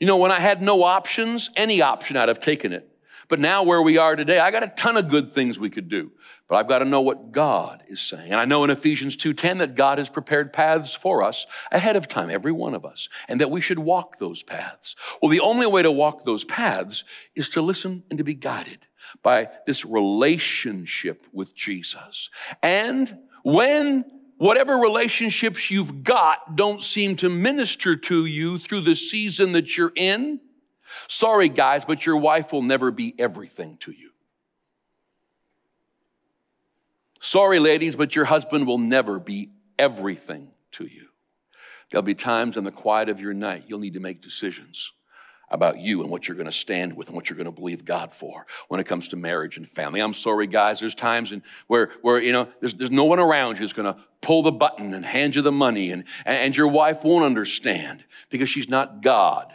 You know, when I had no options, any option, I'd have taken it. But now, where we are today, I got a ton of good things we could do. But I've got to know what God is saying. And I know in Ephesians 2:10 that God has prepared paths for us ahead of time, every one of us, and that we should walk those paths. Well, the only way to walk those paths is to listen and to be guided by this relationship with Jesus. And when whatever relationships you've got don't seem to minister to you through the season that you're in, sorry guys, but your wife will never be everything to you. Sorry, ladies, but your husband will never be everything to you. There'll be times in the quiet of your night you'll need to make decisions. About you and what you're going to stand with and what you're going to believe God for when it comes to marriage and family. I'm sorry, guys. There's times in where, where you know, there's, there's no one around who's going to pull the button and hand you the money, and, and your wife won't understand because she's not God.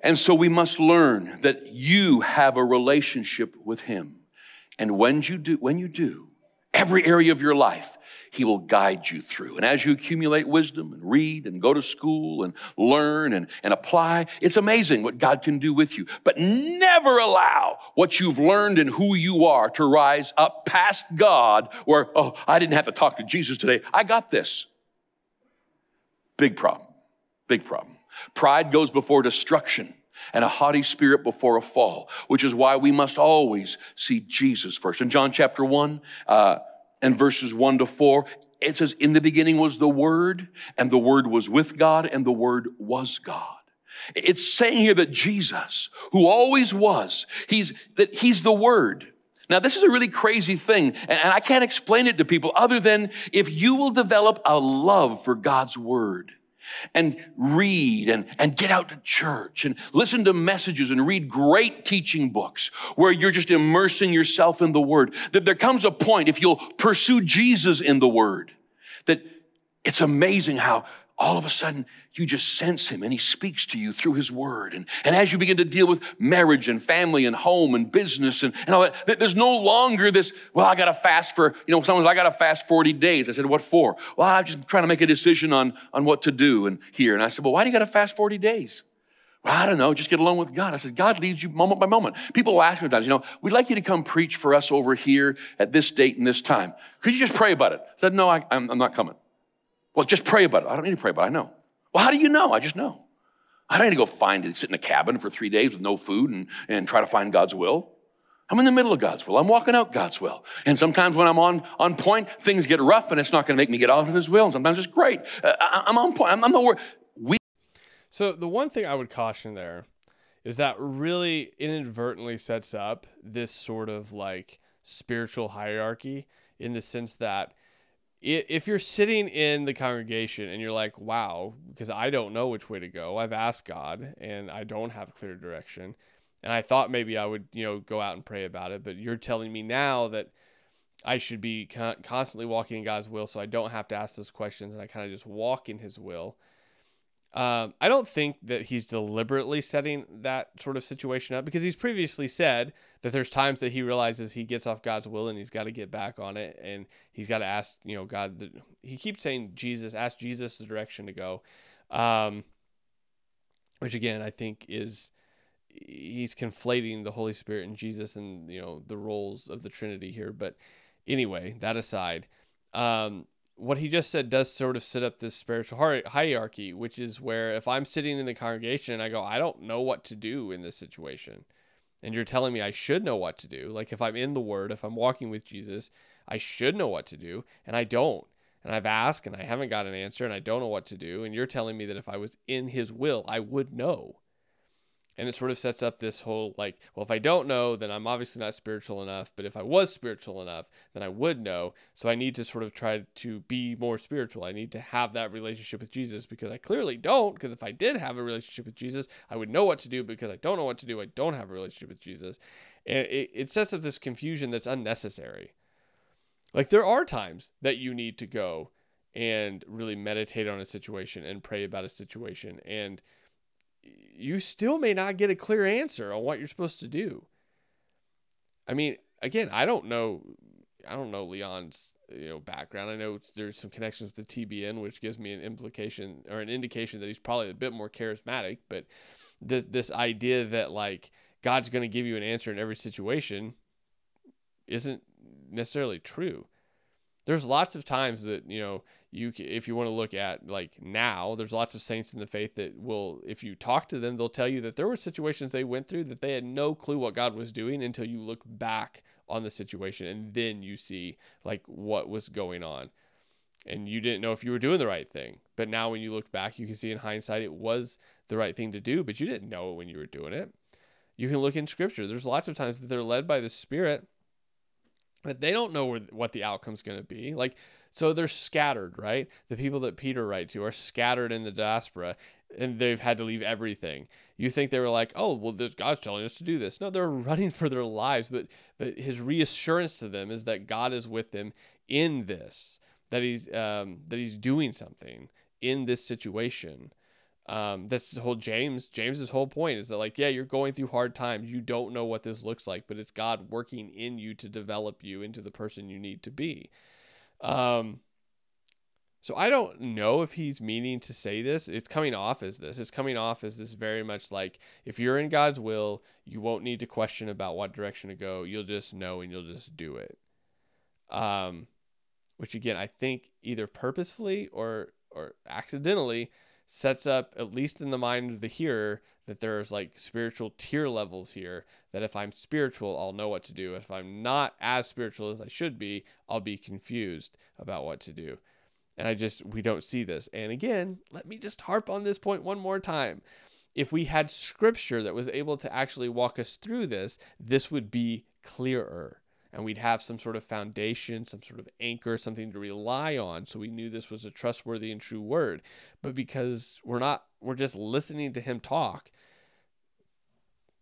And so we must learn that you have a relationship with Him. And when you do, when you do, every area of your life, he will guide you through. And as you accumulate wisdom and read and go to school and learn and, and apply, it's amazing what God can do with you. But never allow what you've learned and who you are to rise up past God where, oh, I didn't have to talk to Jesus today. I got this. Big problem. Big problem. Pride goes before destruction and a haughty spirit before a fall, which is why we must always see Jesus first. In John chapter 1, uh, and verses 1 to 4, it says, In the beginning was the Word, and the Word was with God, and the Word was God. It's saying here that Jesus, who always was, he's, that he's the Word. Now, this is a really crazy thing, and, and I can't explain it to people other than if you will develop a love for God's Word and read and, and get out to church and listen to messages and read great teaching books where you're just immersing yourself in the Word. That there comes a point, if you'll pursue Jesus in the Word, that it's amazing how all of a sudden you just sense him and he speaks to you through his word. And, and as you begin to deal with marriage and family and home and business and, and all that, there's no longer this, well, I got to fast for, you know, someone's, I got to fast 40 days. I said, what for? Well, I'm just trying to make a decision on, on what to do and here. And I said, well, why do you got to fast 40 days? Well, I don't know, just get along with God. I said, God leads you moment by moment. People will ask me sometimes, you know, we'd like you to come preach for us over here at this date and this time. Could you just pray about it? I said, no, I, I'm, I'm not coming. Well, just pray about it. I don't need to pray about it. I know. Well, how do you know? I just know. I don't need to go find it, sit in a cabin for three days with no food and, and try to find God's will. I'm in the middle of God's will. I'm walking out God's will. And sometimes when I'm on, on point, things get rough and it's not going to make me get out of His will. And sometimes it's great. Uh, I, am on point. I'm, I'm nowhere. We- so the one thing I would caution there is that really inadvertently sets up this sort of like spiritual hierarchy in the sense that if you're sitting in the congregation and you're like, wow, because I don't know which way to go, I've asked God and I don't have clear direction. And I thought maybe I would, you know, go out and pray about it. But you're telling me now that I should be constantly walking in God's will so I don't have to ask those questions and I kind of just walk in His will. Um, I don't think that he's deliberately setting that sort of situation up because he's previously said that there's times that he realizes he gets off God's will and he's got to get back on it and he's got to ask, you know, God. The, he keeps saying Jesus, ask Jesus the direction to go, um, which again I think is he's conflating the Holy Spirit and Jesus and you know the roles of the Trinity here. But anyway, that aside, um, what he just said does sort of set up this spiritual hierarchy, which is where if I'm sitting in the congregation and I go, I don't know what to do in this situation, and you're telling me I should know what to do, like if I'm in the Word, if I'm walking with Jesus, I should know what to do, and I don't. And I've asked and I haven't got an answer and I don't know what to do. And you're telling me that if I was in His will, I would know and it sort of sets up this whole like well if i don't know then i'm obviously not spiritual enough but if i was spiritual enough then i would know. So i need to sort of try to be more spiritual. I need to have that relationship with jesus because i clearly don't because if i did have a relationship with jesus i would know what to do because i don't know what to do. I don't have a relationship with jesus. And it, it sets up this confusion that's unnecessary. Like there are times that you need to go and really meditate on a situation and pray about a situation and you still may not get a clear answer on what you're supposed to do. I mean, again, I don't know. I don't know Leon's you know background. I know there's some connections with the TBN, which gives me an implication or an indication that he's probably a bit more charismatic. But this this idea that like God's going to give you an answer in every situation isn't necessarily true there's lots of times that you know you if you want to look at like now there's lots of saints in the faith that will if you talk to them they'll tell you that there were situations they went through that they had no clue what god was doing until you look back on the situation and then you see like what was going on. And you didn't know if you were doing the right thing but now when you look back you can see in hindsight it was the right thing to do but you didn't know it when you were doing it. You can look in scripture there's lots of times that they're led by the spirit but they don't know where, what the outcome's going to be. Like, so they're scattered, right? The people that Peter writes to are scattered in the diaspora and they've had to leave everything. You think they were like, oh, well, this God's telling us to do this. No, they're running for their lives, but but his reassurance to them is that God is with them in this, that he's um, that he's doing something in this situation. Um, that's the whole James. James's whole point is that like, yeah, you're going through hard times. You don't know what this looks like, but it's God working in you to develop you into the person you need to be. Um, so I don't know if he's meaning to say this. It's coming off as this. It's coming off as this very much like if you're in God's will, you won't need to question about what direction to go. You'll just know and you'll just do it. Um, which again, I think either purposefully or or accidentally sets up at least in the mind of the hearer that there's like spiritual tier levels here that if i'm spiritual i'll know what to do. If i'm not as spiritual as i should be i'll be confused about what to do. And i just we don't see this. And again let me just harp on this point one more time. If we had scripture that was able to actually walk us through this this would be clearer and we'd have some sort of foundation, some sort of anchor, something to rely on. So we knew this was a trustworthy and true word. But because we're not, we're just listening to him talk.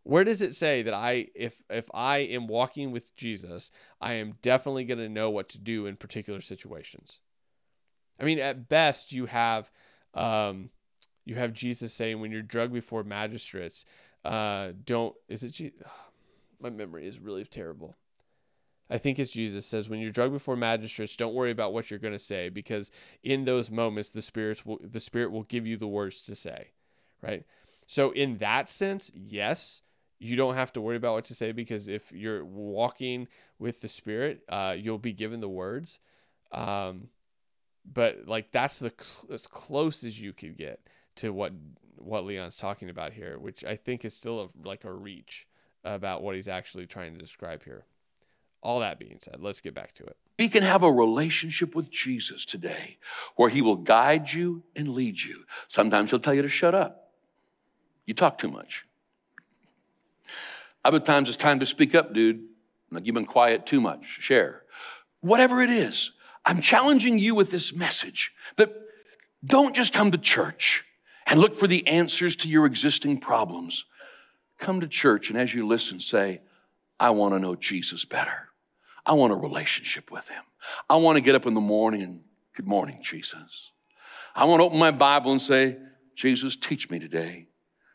Where does it say that I, if if I am walking with Jesus, I am definitely going to know what to do in particular situations? I mean, at best, you have, um, you have Jesus saying, when you're drugged before magistrates, uh, don't. Is it? Je- my memory is really terrible I think it's Jesus says, when you're drugged before magistrates, don't worry about what you're going to say because in those moments, the spirits will, the spirit will give you the words to say, right? So in that sense, yes, you don't have to worry about what to say because if you're walking with the spirit, uh, you'll be given the words. Um, but like that's the cl- as close as you could get to what what Leon's talking about here, which I think is still a, like a reach about what he's actually trying to describe here. All that being said, let's get back to it. We can have a relationship with Jesus today where he will guide you and lead you. Sometimes he'll tell you to shut up. You talk too much. Other times it's time to speak up, dude. Like you've been quiet too much. Share. Whatever it is, I'm challenging you with this message that don't just come to church and look for the answers to your existing problems. Come to church and as you listen, say, I want to know Jesus better. I want a relationship with him. I want to get up in the morning and, good morning, Jesus. I want to open my Bible and say, Jesus, teach me today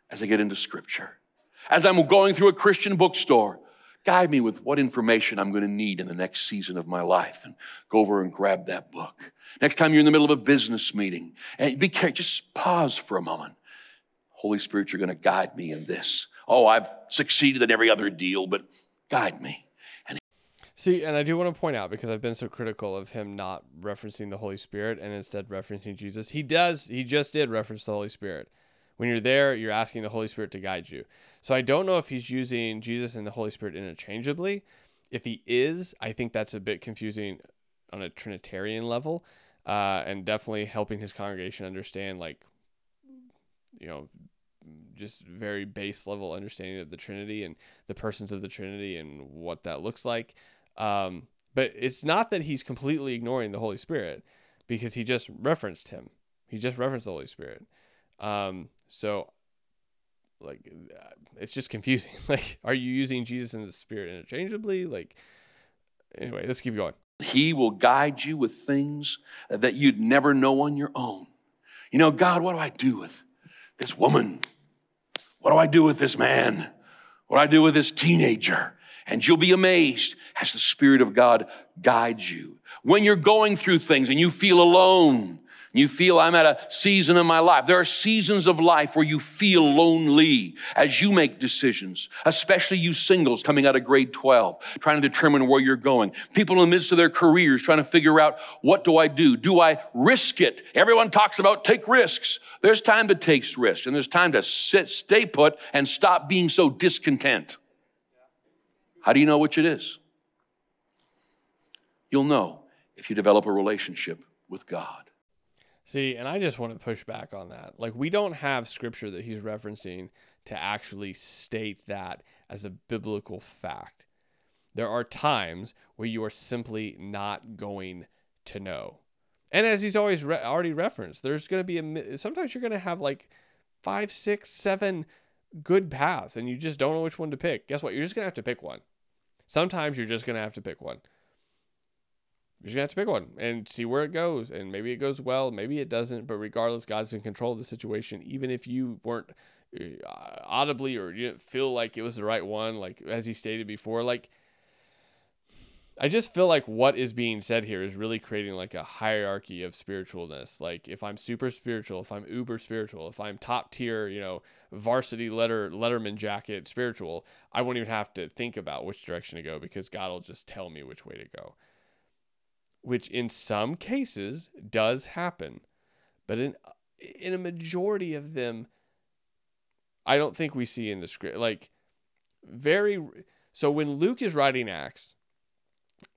as I get into scripture. As I'm going through a Christian bookstore, guide me with what information I'm going to need in the next season of my life and go over and grab that book. Next time you're in the middle of a business meeting and be careful, just pause for a moment. Holy Spirit, you're going to guide me in this. Oh, I've succeeded in every other deal, but guide me. See, and I do want to point out because I've been so critical of him not referencing the Holy Spirit and instead referencing Jesus. He does, he just did reference the Holy Spirit. When you're there, you're asking the Holy Spirit to guide you. So I don't know if he's using Jesus and the Holy Spirit interchangeably. If he is, I think that's a bit confusing on a Trinitarian level uh, and definitely helping his congregation understand, like, you know, just very base level understanding of the Trinity and the persons of the Trinity and what that looks like. Um, but it's not that he's completely ignoring the Holy Spirit because he just referenced him. He just referenced the Holy Spirit. Um, so like it's just confusing. like, are you using Jesus and the Spirit interchangeably? Like, anyway, let's keep going. He will guide you with things that you'd never know on your own. You know, God, what do I do with this woman? What do I do with this man? What do I do with this teenager? And you'll be amazed as the Spirit of God guides you. When you're going through things and you feel alone, you feel I'm at a season in my life. There are seasons of life where you feel lonely as you make decisions, especially you singles coming out of grade 12, trying to determine where you're going. People in the midst of their careers trying to figure out what do I do? Do I risk it? Everyone talks about take risks. There's time to take risks and there's time to sit, stay put and stop being so discontent. How do you know which it is? You'll know if you develop a relationship with God. See, and I just want to push back on that. Like, we don't have scripture that he's referencing to actually state that as a biblical fact. there are times where you are simply not going to know. And as he's always re- already referenced, there's going to be a sometimes you're going to have like five, six, seven good paths, and you just don't know which one to pick. Guess what? You're just going to have to pick one. Sometimes you're just going to have to pick one. You're to have to pick one and see where it goes. And maybe it goes well, maybe it doesn't. But regardless, God's in control of the situation. Even if you weren't uh, audibly or you didn't feel like it was the right one, like as he stated before, like I just feel like what is being said here is really creating like a hierarchy of spiritualness. Like if I'm super spiritual, if I'm uber spiritual, if I'm top tier, you know, varsity letter letterman jacket spiritual, I won't even have to think about which direction to go because God will just tell me which way to go. Which in some cases does happen. But in in a majority of them I don't think we see in the script like very so when Luke is writing Acts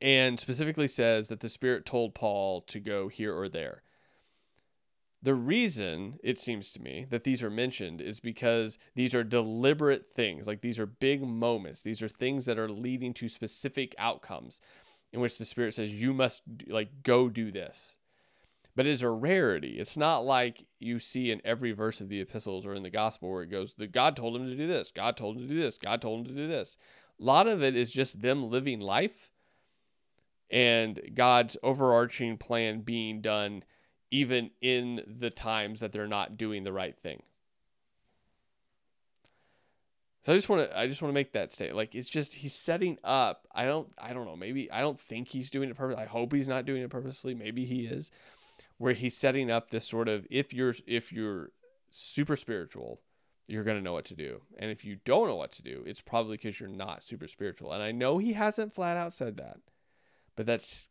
and specifically says that the Spirit told Paul to go here or there. The reason, it seems to me, that these are mentioned is because these are deliberate things. Like these are big moments. These are things that are leading to specific outcomes in which the Spirit says, you must, like, go do this. But it is a rarity. It's not like you see in every verse of the epistles or in the gospel where it goes, the God told him to do this, God told him to do this, God told him to do this. A lot of it is just them living life and God's overarching plan being done even in the times that they're not doing the right thing. So I just want to I just want to make that statement. Like it's just he's setting up. I don't I don't know. Maybe I don't think he's doing it purposely. I hope he's not doing it purposely. Maybe he is. Where he's setting up this sort of if you're if you're super spiritual, you're to know what to do. And if you don't know what to do, it's probably because you're not super spiritual. And I know he hasn't flat out said that. But that's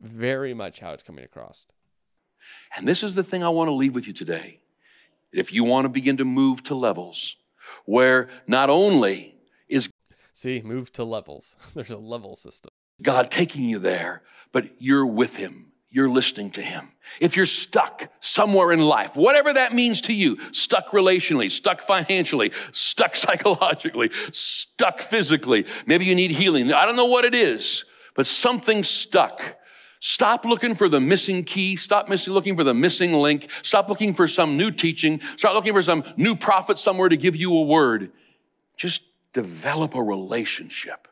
very much how it's coming across. And this is the thing I want to leave with you today. If you want to begin to move to levels where not only is See, move to levels. There's a level system. God taking you there, but you're with him. You're listening to him. If you're stuck somewhere in life, whatever that means to you, stuck relationally, stuck financially, stuck psychologically, stuck physically, maybe you need healing. I don't know what it is but something stuck. Stop looking for the missing key. Stop missing, looking for the missing link. Stop looking for some new teaching. Start looking for some new prophet somewhere to give you a word. Just develop a relationship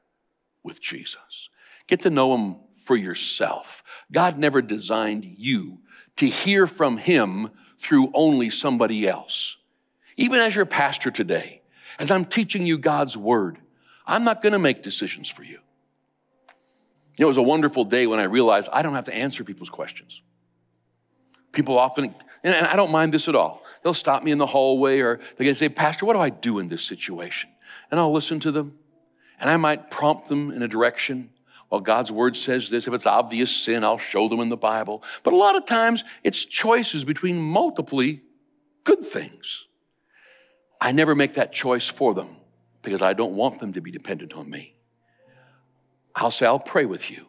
with Jesus. Get to know him for yourself. God never designed you to hear from him through only somebody else. Even as your pastor today, as I'm teaching you God's word, I'm not going to make decisions for you. You know, it was a wonderful day when I realized I don't have to answer people's questions. People often, and I don't mind this at all. They'll stop me in the hallway or they're going to say, Pastor, what do I do in this situation? And I'll listen to them and I might prompt them in a direction. Well, God's word says this. If it's obvious sin, I'll show them in the Bible. But a lot of times it's choices between multiply good things. I never make that choice for them because I don't want them to be dependent on me. I'll say, I'll pray with you.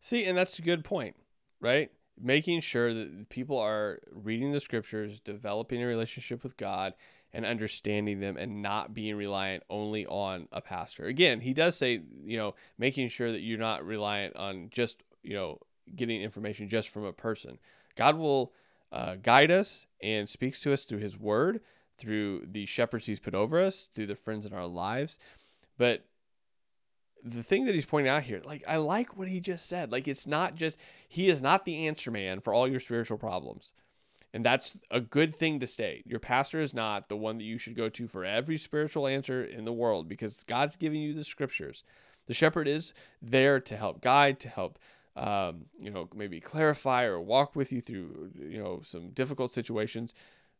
See, and that's a good point, right? Making sure that people are reading the scriptures, developing a relationship with God, and understanding them and not being reliant only on a pastor. Again, he does say, you know, making sure that you're not reliant on just, you know, getting information just from a person. God will uh, guide us and speaks to us through his word, through the shepherds he's put over us, through the friends in our lives. But the thing that he's pointing out here, like I like what he just said. Like it's not just he is not the answer man for all your spiritual problems. And that's a good thing to state. Your pastor is not the one that you should go to for every spiritual answer in the world because God's giving you the scriptures. The shepherd is there to help guide, to help um, you know, maybe clarify or walk with you through, you know, some difficult situations.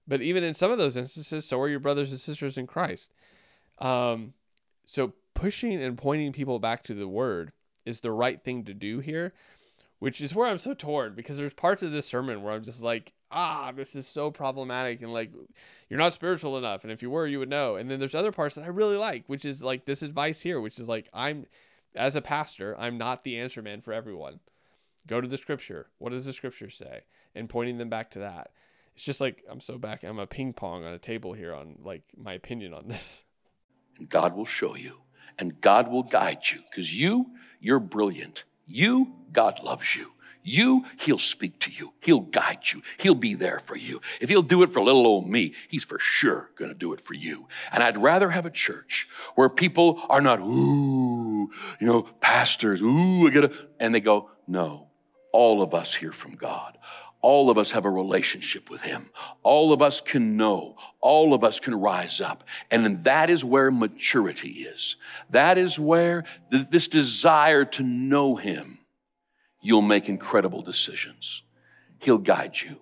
But even in some of those instances, so are your brothers and sisters in Christ. Um, so pushing and pointing people back to the word is the right thing to do here, which is where I'm so torn because there's parts of this sermon where I'm just like, ah, this is so problematic and like you're not spiritual enough. And if you were, you would know. And then there's other parts that I really like, which is like this advice here, which is like, I'm, as a pastor, I'm not the answer man for everyone. Go to the scripture. What does the scripture say? And pointing them back to that. It's just like I'm so back. I'm a ping pong on a table here on like my opinion on this. And God will show you and God will guide you because you, you're brilliant. You, God loves you. You, He'll speak to you. He'll guide you. He'll be there for you. If He'll do it for little old me, He's for sure going to do it for you. And I'd rather have a church where people are not, ooh, you know, pastors, ooh, I gotta, and they go, no, all of us hear from God. All of us have a relationship with Him. All of us can know. All of us can rise up. And that is where maturity is. That is where th- this desire to know Him you'll make incredible decisions. He'll guide you.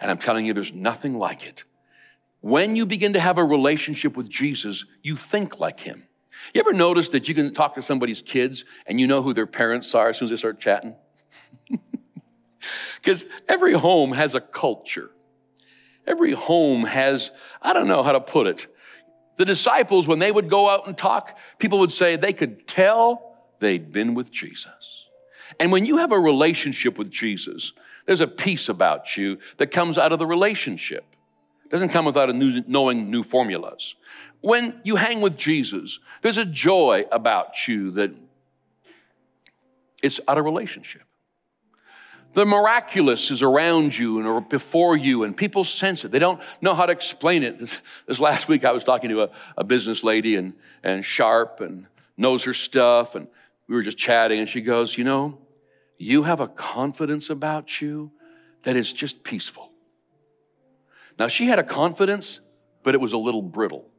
And I'm telling you, there's nothing like it. When you begin to have a relationship with Jesus, you think like him. You ever notice that you can talk to somebody's kids and you know who their parents are as soon as they start chatting? Because every home has a culture. Every home has, I don't know how to put it. The disciples, when they would go out and talk, people would say they could tell they'd been with Jesus. And when you have a relationship with Jesus, there's a peace about you that comes out of the relationship. It doesn't come without a new, knowing new formulas. When you hang with Jesus, there's a joy about you that it's out of relationship. The miraculous is around you and or before you, and people sense it. They don't know how to explain it. This, this last week, I was talking to a, a business lady and, and sharp and knows her stuff, and we were just chatting, and she goes, You know, you have a confidence about you that is just peaceful. Now, she had a confidence, but it was a little brittle.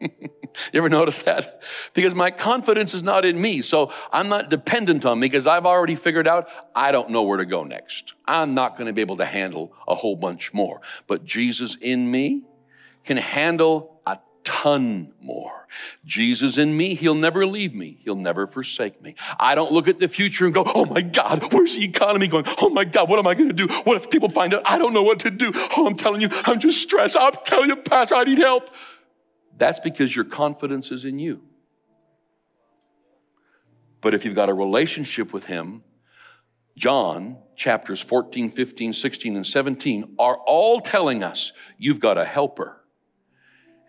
you ever notice that? Because my confidence is not in me, so I'm not dependent on me because I've already figured out I don't know where to go next. I'm not going to be able to handle a whole bunch more. But Jesus in me can handle a ton more. Jesus in me, he'll never leave me. He'll never forsake me. I don't look at the future and go, oh my God, where's the economy going? Oh my God, what am I going to do? What if people find out I don't know what to do? Oh, I'm telling you, I'm just stressed. I'm telling you, Pastor, I need help. That's because your confidence is in you. But if you've got a relationship with him, John chapters 14, 15, 16, and 17 are all telling us you've got a helper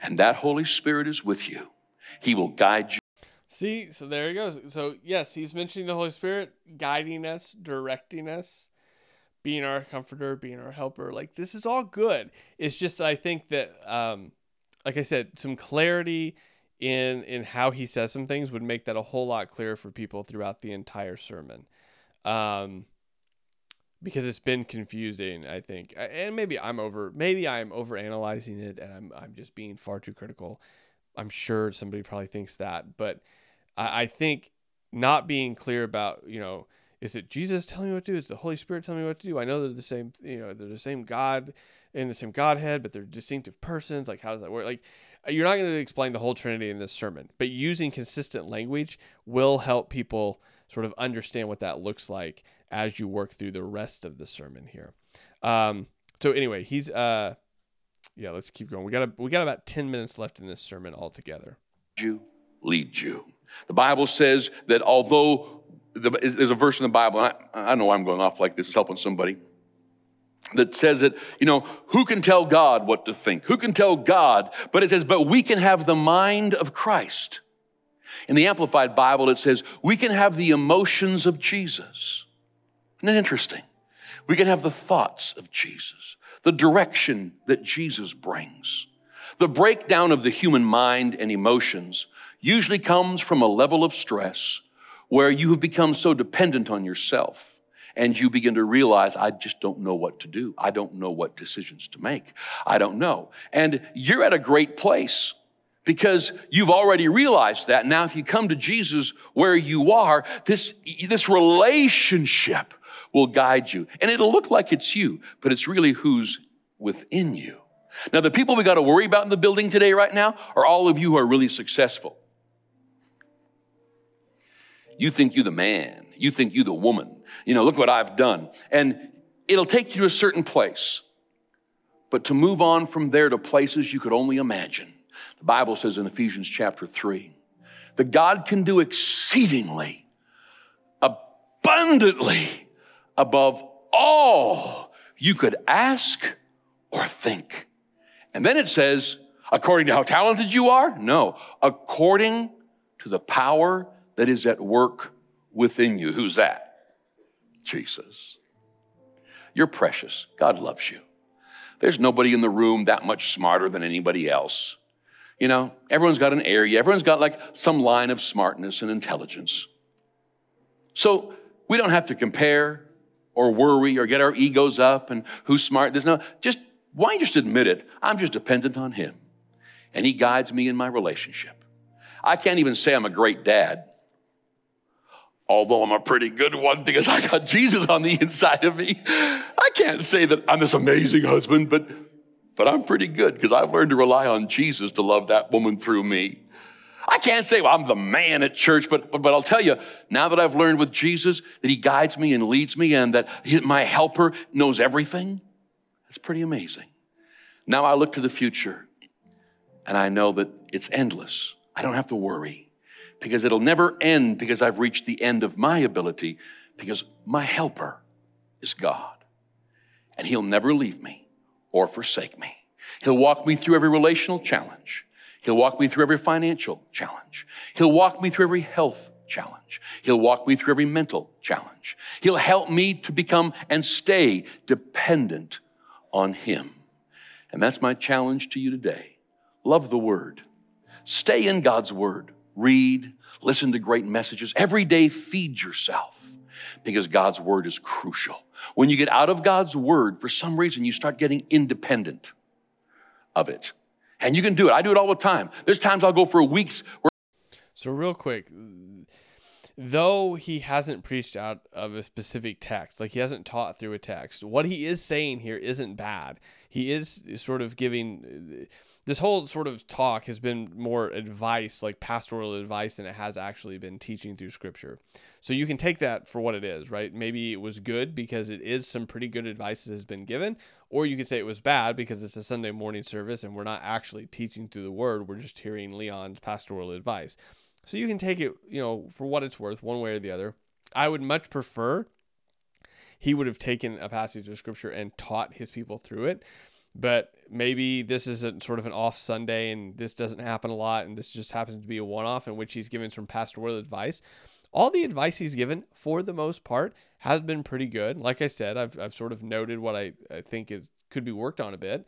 and that Holy Spirit is with you. He will guide you. See, so there he goes. So, yes, he's mentioning the Holy Spirit guiding us, directing us, being our comforter, being our helper. Like, this is all good. It's just, I think that, um, like I said, some clarity in in how he says some things would make that a whole lot clearer for people throughout the entire sermon. Um, because it's been confusing, I think. And maybe I'm over maybe I'm over analyzing it and I'm I'm just being far too critical. I'm sure somebody probably thinks that, but I, I think not being clear about, you know, is it Jesus telling me what to do? Is the Holy Spirit telling me what to do? I know they're the same, you know, they're the same God in the same Godhead, but they're distinctive persons. Like, how does that work? Like, you're not going to explain the whole Trinity in this sermon, but using consistent language will help people sort of understand what that looks like as you work through the rest of the sermon here. Um, so anyway, he's uh, yeah. Let's keep going. We got a, we got about ten minutes left in this sermon altogether. You lead you. The Bible says that although the, there's a verse in the Bible, I, I know I'm going off like this. It's helping somebody that says that, you know, who can tell God what to think? Who can tell God? But it says, but we can have the mind of Christ. In the Amplified Bible, it says, we can have the emotions of Jesus. Isn't that interesting? We can have the thoughts of Jesus, the direction that Jesus brings. The breakdown of the human mind and emotions usually comes from a level of stress where you have become so dependent on yourself and you begin to realize, I just don't know what to do. I don't know what decisions to make. I don't know. And you're at a great place because you've already realized that. Now, if you come to Jesus where you are, this, this relationship will guide you. And it'll look like it's you, but it's really who's within you. Now, the people we got to worry about in the building today, right now, are all of you who are really successful. You think you're the man. You think you're the woman. You know, look what I've done. And it'll take you to a certain place. But to move on from there to places you could only imagine, the Bible says in Ephesians chapter 3 that God can do exceedingly, abundantly above all you could ask or think. And then it says, According to how talented you are? No. According to the power that is at work within you. Who's that? Jesus. You're precious. God loves you. There's nobody in the room that much smarter than anybody else. You know, everyone's got an area, everyone's got like some line of smartness and intelligence. So we don't have to compare or worry or get our egos up and who's smart. There's no, just, why just admit it? I'm just dependent on Him. And He guides me in my relationship. I can't even say I'm a great dad, although I'm a pretty good one because I got Jesus on the inside of me. I can't say that I'm this amazing husband, but, but I'm pretty good because I've learned to rely on Jesus to love that woman through me. I can't say, well, I'm the man at church, but, but, but I'll tell you, now that I've learned with Jesus that he guides me and leads me and that he, my helper knows everything, that's pretty amazing. Now I look to the future and I know that it's endless. I don't have to worry because it'll never end because I've reached the end of my ability because my helper is God. And he'll never leave me or forsake me. He'll walk me through every relational challenge. He'll walk me through every financial challenge. He'll walk me through every health challenge. He'll walk me through every mental challenge. He'll help me to become and stay dependent on Him. And that's my challenge to you today. Love the Word. Stay in God's Word. Read, listen to great messages. Every day, feed yourself because God's Word is crucial. When you get out of God's Word, for some reason, you start getting independent of it. And you can do it. I do it all the time. There's times I'll go for weeks. Where- so, real quick, though he hasn't preached out of a specific text, like he hasn't taught through a text, what he is saying here isn't bad. He is sort of giving this whole sort of talk has been more advice, like pastoral advice, than it has actually been teaching through scripture. So you can take that for what it is, right? Maybe it was good because it is some pretty good advice that has been given, or you could say it was bad because it's a Sunday morning service and we're not actually teaching through the word, we're just hearing Leon's pastoral advice. So you can take it, you know, for what it's worth, one way or the other. I would much prefer he would have taken a passage of scripture and taught his people through it but maybe this is a sort of an off Sunday and this doesn't happen a lot and this just happens to be a one off in which he's given some pastoral advice. All the advice he's given, for the most part, has been pretty good. Like I said, I've, I've sort of noted what I, I think is could be worked on a bit.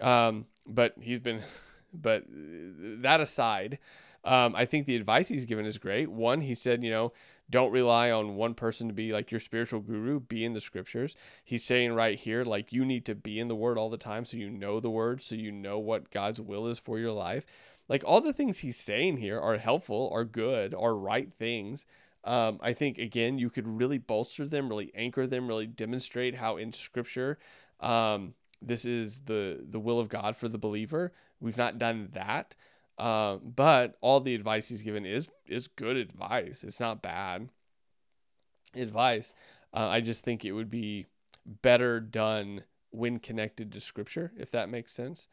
Um, but he's been, but that aside, um, I think the advice he's given is great. One, he said, you know, don't rely on one person to be like your spiritual guru, be in the scriptures. He's saying right here, like, you need to be in the word all the time so you know the word, so you know what God's will is for your life. Like, all the things he's saying here are helpful, are good, are right things. Um, I think, again, you could really bolster them, really anchor them, really demonstrate how in scripture, um, this is the the will of God for the believer. We've not done that. Uh, but all the advice he's given is is good advice. It's not bad advice. Uh, I just think it would be better done when connected to Scripture, if that makes sense.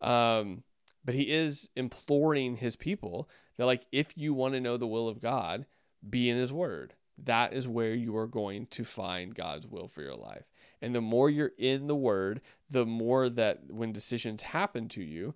Um, but he is imploring his people that, like, if you want to know the will of God, be in His Word. That is where you are going to find God's will for your life. And the more you're in the Word, the more that when decisions happen to you,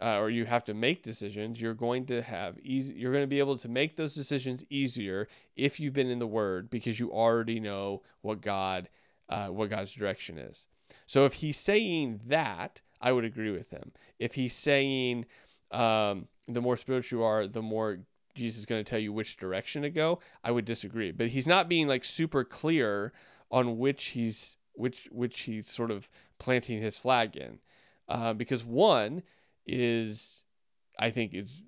uh, or you have to make decisions, you're going to have easy. You're going to be able to make those decisions easier if you've been in the Word because you already know what God, uh, what God's direction is. So if he's saying that, I would agree with him. If he's saying um, the more spiritual you are, the more Jesus is going to tell you which direction to go, I would disagree. But he's not being like super clear on which he's which which he's sort of planting his flag in, uh, because one is I think is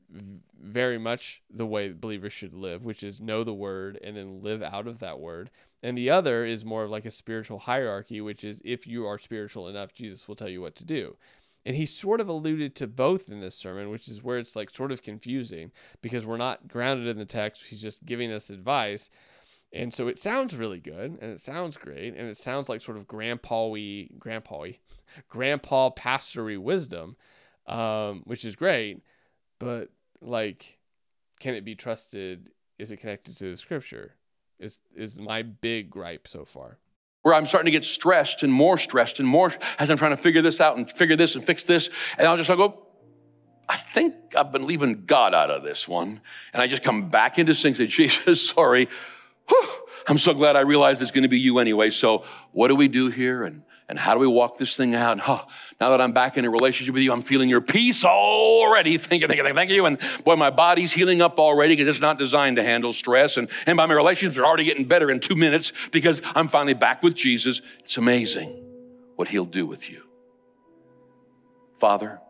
very much the way believers should live, which is know the word and then live out of that word. And the other is more of like a spiritual hierarchy, which is if you are spiritual enough, Jesus will tell you what to do. And he sort of alluded to both in this sermon, which is where it's like sort of confusing because we're not grounded in the text. He's just giving us advice. And so it sounds really good and it sounds great and it sounds like sort of grandpa-y, grandpa-y, grandpa pastory wisdom um, which is great. But like, can it be trusted? Is it connected to the scripture? Is is my big gripe so far? Where I'm starting to get stressed and more stressed and more as I'm trying to figure this out and figure this and fix this, and I'll just like, oh, I think I've been leaving God out of this one. And I just come back into sync and say, Jesus, sorry. Whew, I'm so glad I realized it's going to be you anyway. So what do we do here? And and how do we walk this thing out? And oh, now that I'm back in a relationship with you, I'm feeling your peace already. Thank you, thank you, thank you. And boy, my body's healing up already because it's not designed to handle stress. And, and my relationships are already getting better in two minutes because I'm finally back with Jesus. It's amazing what he'll do with you. Father,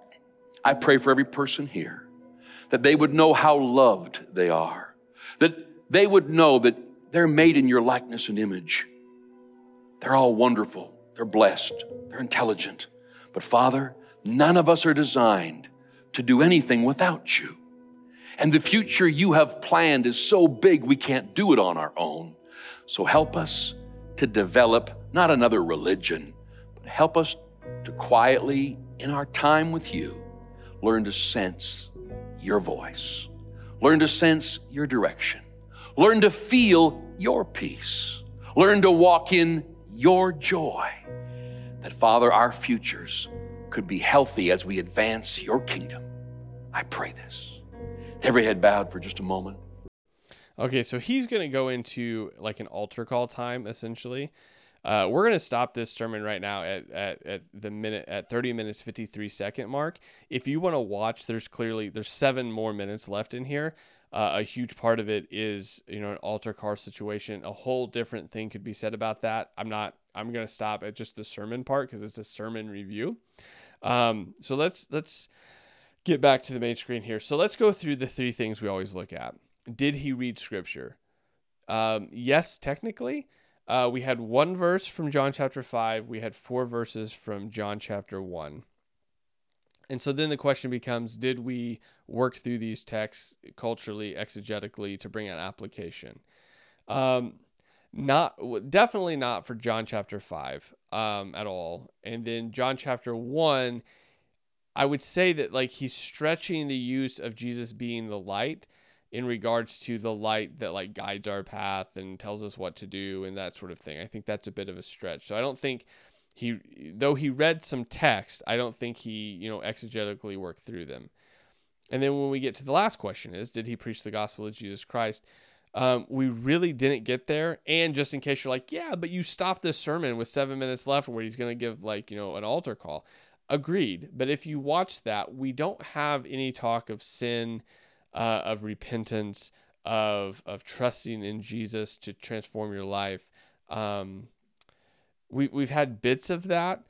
I pray for every person here that they would know how loved they are, that they would know that they're made in your likeness and image. They're all wonderful. They're blessed, they're intelligent. But Father, none of us are designed to do anything without you. And the future you have planned is so big we can't do it on our own. So help us to develop not another religion, but help us to quietly, in our time with you, learn to sense your voice, learn to sense your direction, learn to feel your peace, learn to walk in your joy. That, Father, our futures could be healthy as we advance your kingdom. I pray this. Every head bowed for just a moment. Okay, so he's going to go into like an altar call time essentially. Uh, we're going to stop this sermon right now at, at, at the minute at 30 minutes 53 second mark. If you want to watch, there's clearly there's seven more minutes left in here. Uh, a huge part of it is you know an altar car situation. A whole different thing could be said about that. I'm not. I'm gonna stop at just the sermon part because it's a sermon review. Um, so let's let's get back to the main screen here. So let's go through the three things we always look at. Did he read scripture? Um, yes, technically. Uh, we had one verse from John chapter 5. We had four verses from John chapter 1. And so then the question becomes did we work through these texts culturally, exegetically to bring an application? Um, not definitely not for John chapter 5 um, at all. And then John chapter 1, I would say that like he's stretching the use of Jesus being the light in regards to the light that like guides our path and tells us what to do and that sort of thing. I think that's a bit of a stretch. So I don't think he though he read some text, I don't think he, you know, exegetically worked through them. And then when we get to the last question is, did he preach the gospel of Jesus Christ? Um, we really didn't get there. And just in case you're like, yeah, but you stopped this sermon with seven minutes left where he's going to give like, you know, an altar call. Agreed. But if you watch that, we don't have any talk of sin, uh, of repentance, of, of trusting in Jesus to transform your life. Um, we we've had bits of that.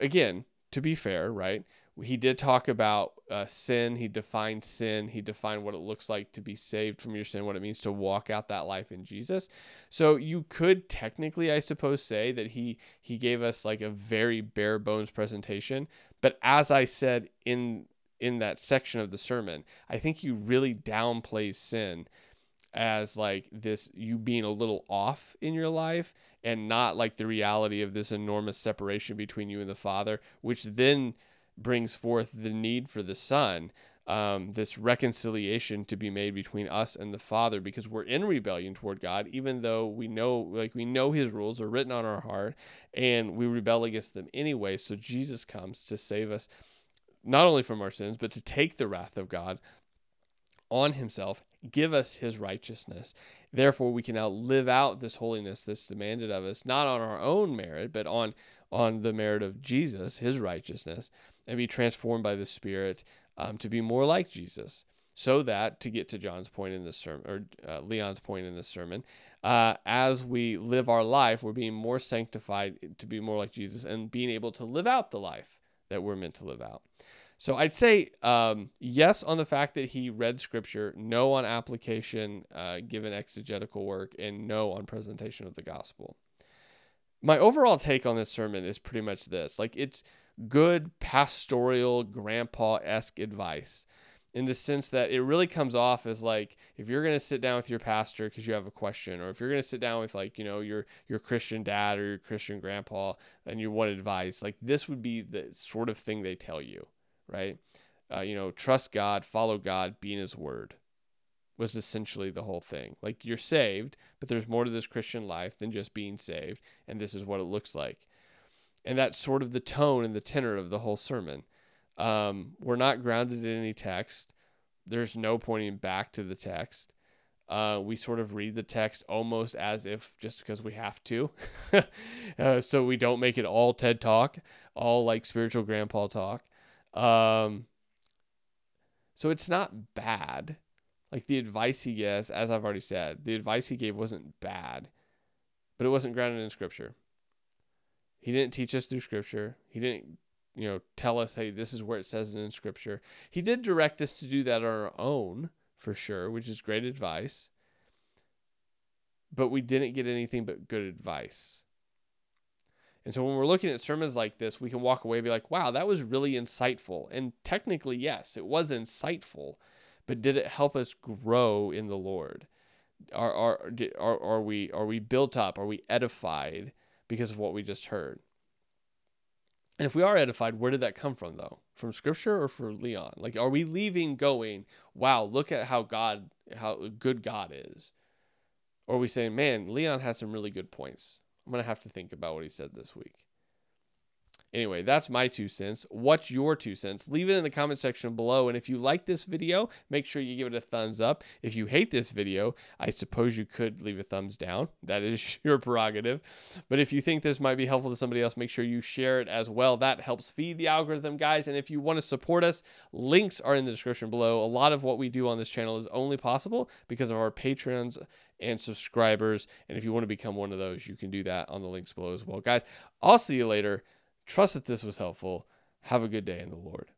Again, to be fair, right? He did talk about uh, sin. He defined sin. He defined what it looks like to be saved from your sin, what it means to walk out that life in Jesus. So you could technically, I suppose, say that he he gave us like a very bare bones presentation. But as I said in in that section of the sermon, I think he really downplays sin as like this you being a little off in your life and not like the reality of this enormous separation between you and the Father, which then brings forth the need for the Son, um, this reconciliation to be made between us and the Father, because we're in rebellion toward God, even though we know, like we know His rules are written on our heart, and we rebel against them anyway. So Jesus comes to save us, not only from our sins, but to take the wrath of God on Himself, give us His righteousness, Therefore, we can now live out this holiness that's demanded of us, not on our own merit, but on on the merit of Jesus, His righteousness, and be transformed by the Spirit um, to be more like Jesus. So that to get to John's point in this sermon, or uh, Leon's point in this sermon, uh, as we live our life, we're being more sanctified to be more like Jesus, and being able to live out the life that we're meant to live out. So I'd say um, yes on the fact that he read scripture, no on application uh, given exegetical work, and no on presentation of the gospel. My overall take on this sermon is pretty much this like it's good pastoral grandpa esque advice in the sense that it really comes off as like if you're going to sit down with your pastor because you have a question or if you're going to sit down with like you know your your christian dad or your christian grandpa and you want advice like this would be the sort of thing they tell you right? Uh, you know, trust God, follow God, be in His Word was essentially the whole thing. Like you're saved, but there's more to this Christian life than just being saved, and this is what it looks like. And that's sort of the tone and the tenor of the whole sermon. Um, we're not grounded in any text. There's no pointing back to the text. Uh, we sort of read the text almost as if just because we have to. uh, so we don't make it all TED talk, all like spiritual grandpa talk. Um, so it's not bad. Like the advice he gives, as I've already said, the advice he gave wasn't bad, but it wasn't grounded in scripture. He didn't teach us through scripture. He didn't, you know, tell us, hey, this is where it says it in scripture. He did direct us to do that on our own for sure, which is great advice. But we didn't get anything but good advice. And so when we're looking at sermons like this, we can walk away and be like, wow, that was really insightful. And technically, yes, it was insightful, but did it help us grow in the Lord? Are, are, are, are, we, are we built up? Are we edified because of what we just heard? And if we are edified, where did that come from though? From scripture or from Leon? Like are we leaving going, wow, look at how God how good God is? Or are we saying, man, Leon has some really good points. I'm going to have to think about what he said this week. Anyway, that's my two cents. What's your two cents? Leave it in the comment section below. And if you like this video, make sure you give it a thumbs up. If you hate this video, I suppose you could leave a thumbs down. That is your prerogative. But if you think this might be helpful to somebody else, make sure you share it as well. That helps feed the algorithm, guys. And if you want to support us, links are in the description below. A lot of what we do on this channel is only possible because of our patrons and subscribers. And if you want to become one of those, you can do that on the links below as well. Guys, I'll see you later. Trust that this was helpful. Have a good day in the Lord.